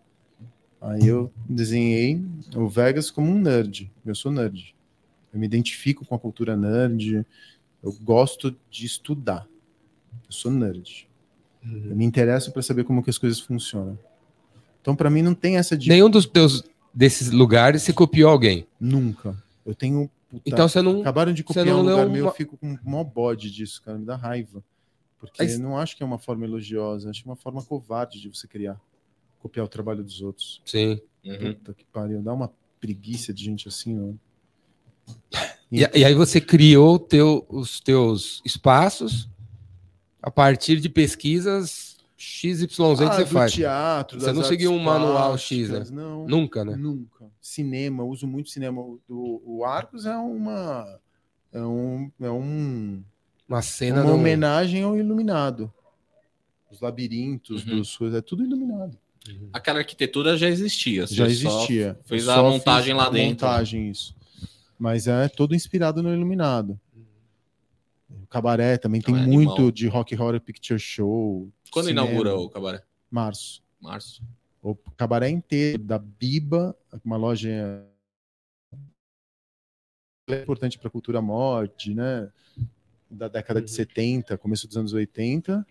Aí eu desenhei o Vegas como um nerd. Eu sou nerd. Eu me identifico com a cultura nerd. Eu gosto de estudar. Eu sou nerd. Eu me interesso para saber como que as coisas funcionam. Então, para mim, não tem essa de Nenhum dos teus desses lugares se copiou alguém. nunca. Eu tenho. puta, Então você não. Acabaram de copiar um lugar leu meu, uma- eu fico com o maior bode disso, cara. Me dá raiva. Porque Mas- eu não acho que é uma forma elogiosa, acho que é uma forma covarde de você criar. Copiar o trabalho dos outros. Sim. Uhum. Puta que pariu. Dá uma preguiça de gente assim, ó. E, e aí você criou teu, os teus espaços a partir de pesquisas XYZ que Ah, você do faz. teatro, Você das não artes seguiu um manual X, plásticas, Não, Nunca, né? nunca. Cinema, eu uso muito cinema. O, o Arcos é uma. É um. É um Uma cena uma não- homenagem ao iluminado. Os labirintos, Uhum. dos é tudo iluminado. Aquela arquitetura já existia. Já só existia. Fez Eu a só montagem lá a dentro. Montagem, isso. Mas é todo inspirado no iluminado. O cabaré também tem é muito animal. de Rock Horror Picture Show. Quando cinema. inaugura o cabaré? Março. Março. O cabaré inteiro, da Biba, uma loja é importante para a cultura mod, né? Da década de Uhum. 70, começo dos anos 80,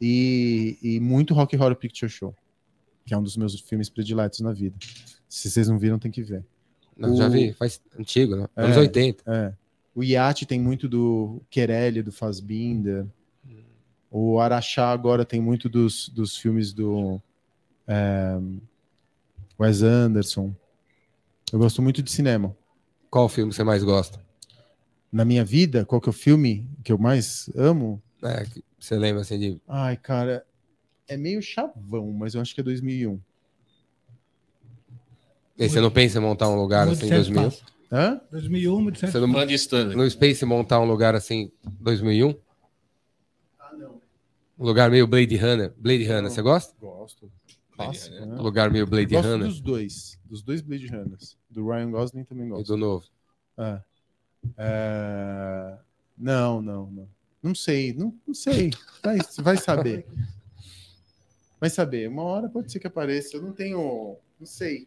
e, e muito Rock Horror Picture Show, que é um dos meus filmes prediletos na vida. Se vocês não viram, tem que ver. Não, já o- vi, faz antigo, né? Anos É. 80. É. O Iate tem muito do Querelli, do Fassbinder. O Araxá agora tem muito dos, dos filmes do é, Wes Anderson. Eu gosto muito de cinema. Qual filme você mais gosta? Na minha vida, qual que é o filme que eu mais amo? É, você lembra assim de. Ai, cara, é meio chavão, mas eu acho que é 2001. E você não pensa em montar um lugar assim em 2001? Hã? 2001, muito certo. Você não, de Stanley. no Space montar um lugar assim 2001? Um lugar meio Blade Runner. Blade Runner, você gosta? Gosto. Runner. né? Um lugar meio Blade Gosto Runner dos dois. Dos dois Blade Runners. Do Ryan Gosling também e gosto. do novo. É. É, Não, não, não. Não sei, não, não sei. Vai, vai saber. Vai saber. Uma hora pode ser que apareça. Eu não tenho. Não sei.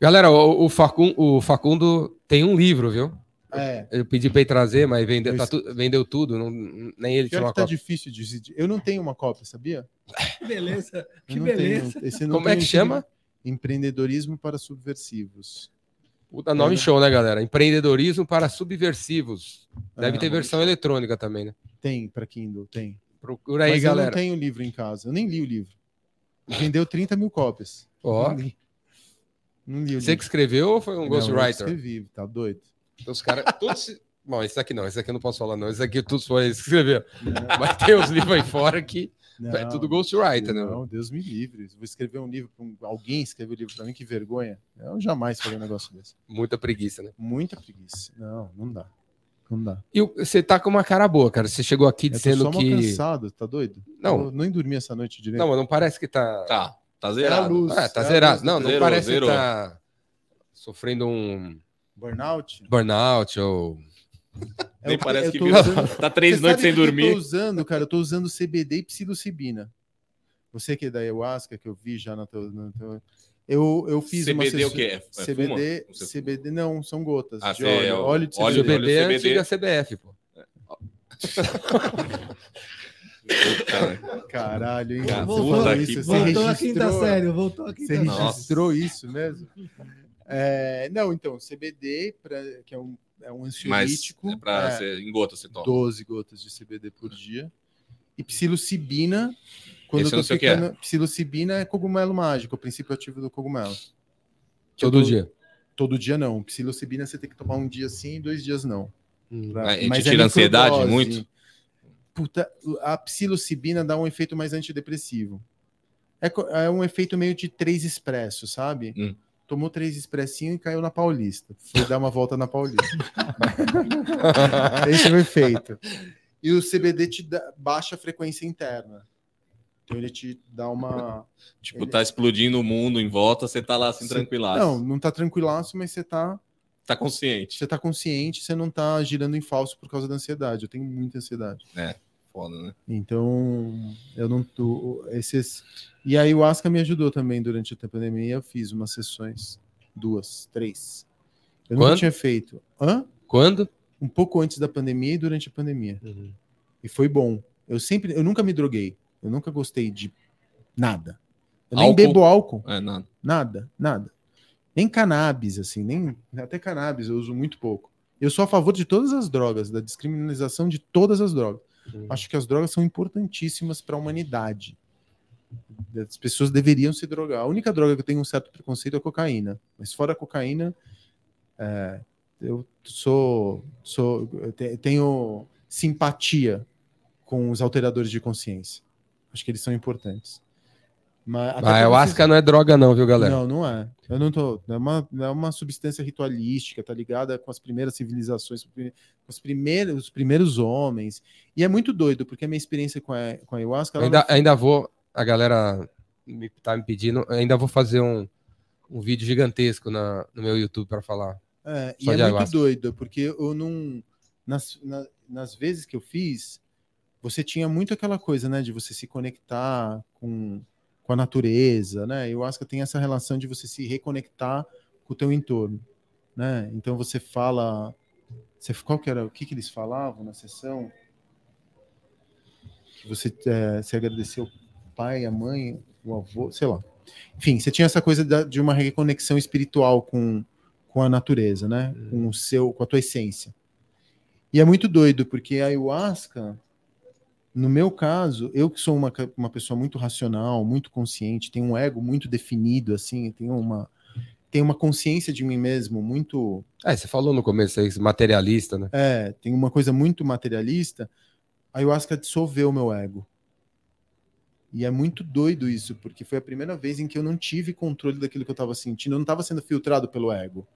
Galera, o, o Facundo, o Facundo tem um livro, viu? É. Eu pedi pra ele trazer, mas vendeu, Eu tá tu- vendeu tudo. não- nem ele tinha uma tá cópia. difícil de decidir. Eu não tenho uma cópia, sabia? Que beleza. Que não beleza. Tenho. Esse eu não Como é que chama? Empreendedorismo para subversivos. Puta nome É. show, né, galera? Empreendedorismo para subversivos. Deve É, ter versão eletrônica também, né? Tem para Kindle, tem. Procura aí, Mas eu não galera. tenho livro em casa. Eu nem li o livro. Vendeu 30 mil cópias. Ó, Não li. Não li você que escreveu ou foi um Não, eu ghostwriter? escrevi, tá doido. Então, os caras. Todos... Bom, esse aqui não, esse aqui eu não posso falar, não. Esse aqui tudo foi ele que. Mas tem uns livros aí fora que é tudo ghostwriter, né? Não, Deus me livre. Vou escrever um livro para um... alguém escreveu um livro para mim, que vergonha. Eu jamais faria um negócio desse. Muita preguiça, né? Muita preguiça. Não, não dá. Não dá. E você tá com uma cara boa, cara. Você chegou aqui Eu tô dizendo só mal que. cansado, tá doido? Não. Eu nem dormi essa noite direito. Não, mas não parece que tá. Tá, tá É a zerado. luz. Ah, tá é zerado. Não, não Zerou, parece zerou. que tá sofrendo um Burnout? burnout ou. Nem É o parece eu que tô virou- usando- Tá três Você noites sem que Eu dormir. tô usando, cara, eu tô usando CBD e psilocibina. Você que é da ayahuasca, que eu vi já na tua. na tua- Eu, eu fiz uma CBD o quê? É, CBD, fuma? CBD não, são gotas Ah, de óleo, é o- óleo de óleo CBD. de- CBD é CBD. antiga CBF, pô. Caralho, hein? Que isso, Voltou a registrou- quinta série, voltou a quinta Você registrou isso mesmo? É, não, então, CBD, pra, que é um, é um Mas ansiolítico, é pra é, ser em gota você toma. 12 gotas de CBD por dia. E psilocibina, quando Esse eu tô o que é. ficando... Psilocibina é cogumelo mágico, o princípio ativo do cogumelo. Eu Todo tô- dia. Todo dia não. Psilocibina você tem que tomar um dia sim e dois dias não. Ah, e te mas tira a ansiedade microdose. muito? Puta, a psilocibina dá um efeito mais antidepressivo. É, é um efeito meio de três expresso, sabe? Hum. tomou três expressinhos e caiu na Paulista. Foi dar uma volta na Paulista. Esse foi feito. E o CBD te dá baixa frequência interna. Então ele te dá uma. Tipo, tá explodindo o mundo em volta, você tá lá assim Você- tranquilaço. Não, não tá tranquilaço, mas você tá, Tá consciente. você tá consciente, você não tá girando em falso por causa da ansiedade. Eu tenho muita ansiedade. Foda, né? Então, eu não tô. Esses. E a ayahuasca me ajudou também durante a pandemia. Eu fiz umas sessões, duas, três. Eu nunca Quando? tinha feito. Hã? Quando? Um pouco antes da pandemia e durante a pandemia. E foi bom. Eu sempre, eu nunca me droguei. Eu nunca gostei de nada. Eu nem Álcool? bebo álcool. É, nada. Nada, nada. Nem cannabis, assim, nem até cannabis eu uso muito pouco. Eu sou a favor de todas as drogas, da descriminalização de todas as drogas. Acho que as drogas são importantíssimas para a humanidade. As pessoas deveriam se drogar. A única droga que eu tenho um certo preconceito é a cocaína. Mas fora a cocaína, é, eu sou, sou eu te- tenho simpatia com os alteradores de consciência. Acho que eles são importantes. Mas, até A pra ayahuasca não é droga, não, viu, galera? não, não é. Eu não tô. É uma, é uma substância ritualística, tá ligada com as primeiras civilizações, com os primeiros, os primeiros homens. E é muito doido, porque a minha experiência com a, com a ayahuasca. ainda, ainda vou. A galera me, tá me pedindo. Ainda vou fazer um, um vídeo gigantesco na, no meu YouTube para falar. É, e é de muito ayahuasca. doido, porque eu não. Nas, na- nas vezes que eu fiz, você tinha muito aquela coisa, né, de você se conectar com, com a natureza, né? A ayahuasca tem essa relação de você se reconectar com o teu entorno, né? Então você fala. Você, qual que era? O que, que eles falavam na sessão? Que você, é, você agradeceu o pai, a mãe, o avô, sei lá. Enfim, você tinha essa coisa da- de uma reconexão espiritual com, com a natureza, né? Com o seu, com a tua essência. E é muito doido, porque a ayahuasca, no meu caso, eu que sou uma, uma pessoa muito racional, muito consciente, tenho um ego muito definido, assim, tenho uma, tenho uma consciência de mim mesmo muito. É, você falou no começo aí, materialista, né? É, tenho uma coisa muito materialista. A ayahuasca dissolveu o meu ego. E é muito doido isso, porque foi a primeira vez em que eu não tive controle daquilo que eu estava sentindo, eu não estava sendo filtrado pelo ego.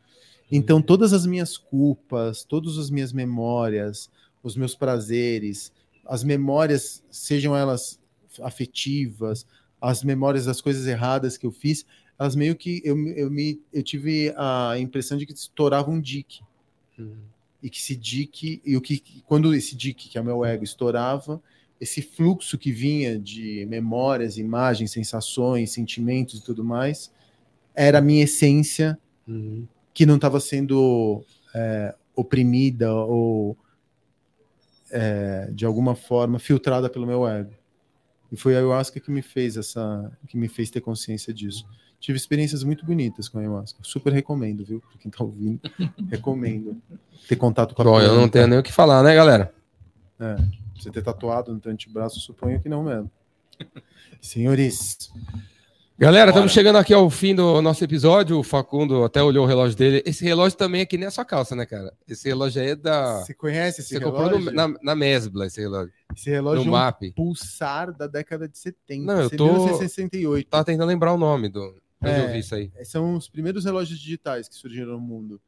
Então, todas as minhas culpas, todas as minhas memórias, os meus prazeres, as memórias, sejam elas afetivas, as memórias das coisas erradas que eu fiz, elas meio que eu, eu, me, eu tive a impressão de que estourava um dique e que esse dique e o que quando esse dique que é o meu ego estourava esse fluxo que vinha de memórias imagens sensações sentimentos e tudo mais era a minha essência que não estava sendo é, oprimida ou é, de alguma forma filtrada pelo meu ego. E foi a ayahuasca que me fez essa que me fez ter consciência disso. Tive experiências muito bonitas com a ayahuasca. Super recomendo viu? Para quem tá ouvindo recomendo ter contato com a Bom, eu não tenho nem o que falar, né, galera? Você ter tatuado no teu antebraço, suponho que não mesmo. Senhores, Galera, estamos chegando aqui ao fim do nosso episódio. O Facundo até olhou o relógio dele. Esse relógio também é que nem a sua calça, né, cara? Esse relógio aí é da. você conhece esse Você relógio? comprou no- na, na Mesbla esse relógio. Esse relógio No é um MAP. pulsar da década de 70. Não, eu é tô- 1968. Tava tentando lembrar o nome do. É. eu vi isso aí. São os primeiros relógios digitais que surgiram no mundo.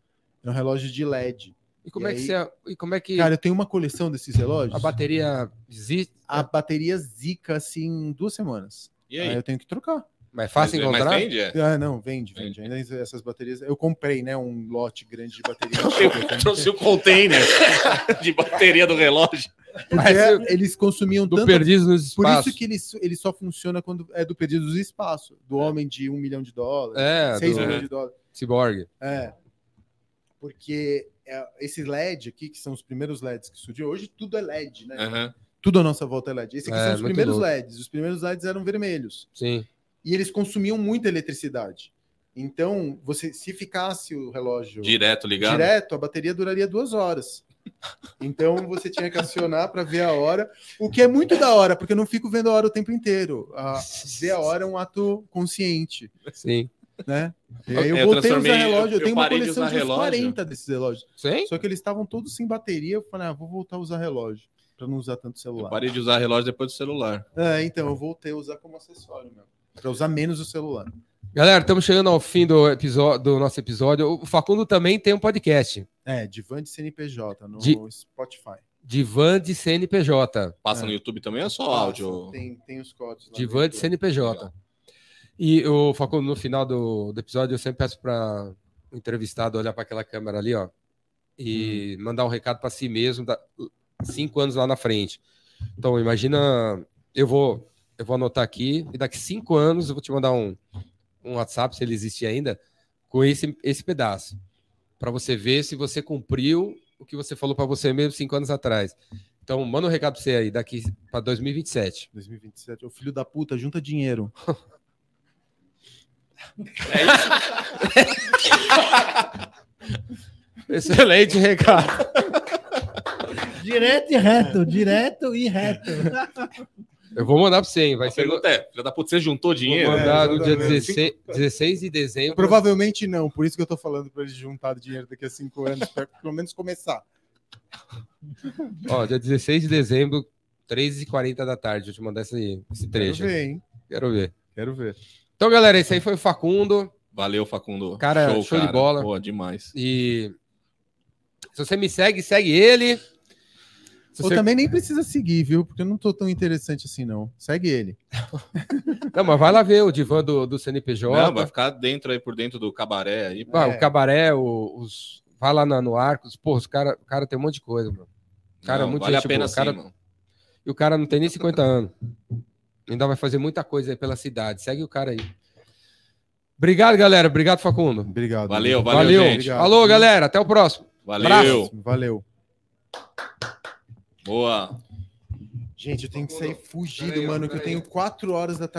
É um relógio de LED. E como E é que aí- você. E como é que Cara, eu tenho uma coleção desses relógios. a bateria existe? A bateria zica assim em duas semanas. E Aí aí? eu tenho que trocar. Mas é fácil mas, encontrar? Mas vende, é? Ah, não, vende, vende. Ainda essas baterias. Eu comprei, né, um lote grande de bateria. Eu trouxe o container de bateria do relógio. Porque Mas eu- eles consumiam do tanto Perdidos nos Por Espaços. isso que ele, ele só funciona quando é do pedido do espaço, do homem de um milhão de dólares, É, seis do milhões de dólares. Cyborg. É. Porque é, esse LED aqui, que são os primeiros LEDs que surgiram, hoje tudo é LED, né? Aham. Tudo à nossa volta é LED. Esse aqui É, são os primeiros louco. LEDs. Os primeiros LEDs eram vermelhos. Sim. E eles consumiam muita eletricidade. Então, você, se ficasse o relógio Direto ligado. direto, a bateria duraria duas horas. Então você tinha que acionar para ver a hora, o que é muito da hora, porque eu não fico vendo a hora o tempo inteiro. A, ver a hora é um ato consciente, Sim. né? E aí eu, É, eu voltei a usar relógio, eu, eu tenho uma de coleção de uns relógio. 40 desses relógios. Sim? Só que eles estavam todos sem bateria, eu falei, ah, vou voltar a usar relógio, para não usar tanto Eu celular. parei de usar relógio depois do celular. É, então, eu voltei a usar como acessório mesmo, para usar menos o celular. Galera, estamos chegando ao fim do, episódio, do nosso episódio. O Facundo também tem um podcast. É, Divan de CNPJ no De- Spotify. Divã de CNPJ. Passa É. no YouTube também ou é só áudio? Tem, tem os códigos. Divã de. CNPJ. Legal. E o Facundo, no final do, do episódio, eu sempre peço para o entrevistado olhar para aquela câmera ali, ó, e mandar um recado para si mesmo, da, cinco anos lá na frente. Então, imagina, eu vou, eu vou anotar aqui, e daqui cinco anos eu vou te mandar um, um WhatsApp, se ele existe ainda, com esse, esse pedaço, para você ver se você cumpriu o que você falou para você mesmo cinco anos atrás. Então, manda um recado para você aí, daqui para 2027. 2027. O filho da puta junta dinheiro. Excelente recado. Direto e reto, direto e reto. Eu vou mandar para você, hein? Vai A ser no- pergunta é: filha da puta, você juntou Vou dinheiro? mandar no dia exatamente. 16, 16 de dezembro. Provavelmente não, por isso que eu tô falando pra eles juntar dinheiro daqui a cinco anos, pra pelo menos começar. Ó, dia 16 de dezembro, 3h40 da tarde. Deixa eu te mandar esse, esse trecho. Quero ver, hein? Quero ver. Quero ver. Então, galera, esse aí foi o Facundo. Valeu, Facundo. Cara, show de bola. Pô, demais. E se você me segue, segue ele. Se Ou você- também nem precisa seguir, viu? Porque eu não tô tão interessante assim, não. Segue ele. Não, mas vai lá ver o divã do, do CNPJ. Não, vai ficar dentro aí, por dentro do cabaré aí. Ah, É. O cabaré, o- os. Vai lá na- no Arcos. Pô, os cara, o cara tem um monte de coisa, mano. Cara, Não, muito vale a pena boa. sim, Cara- mano. E o cara não tem nem 50 anos. Ainda vai fazer muita coisa aí pela cidade. Segue o cara aí. Obrigado, galera. Obrigado, Facundo. Obrigado. Valeu, Valeu. valeu, gente. Obrigado. Falou, galera. Até o próximo. Valeu. Valeu. Boa. Gente, eu tenho que sair fugido, mano, que eu tenho quatro horas da tarde.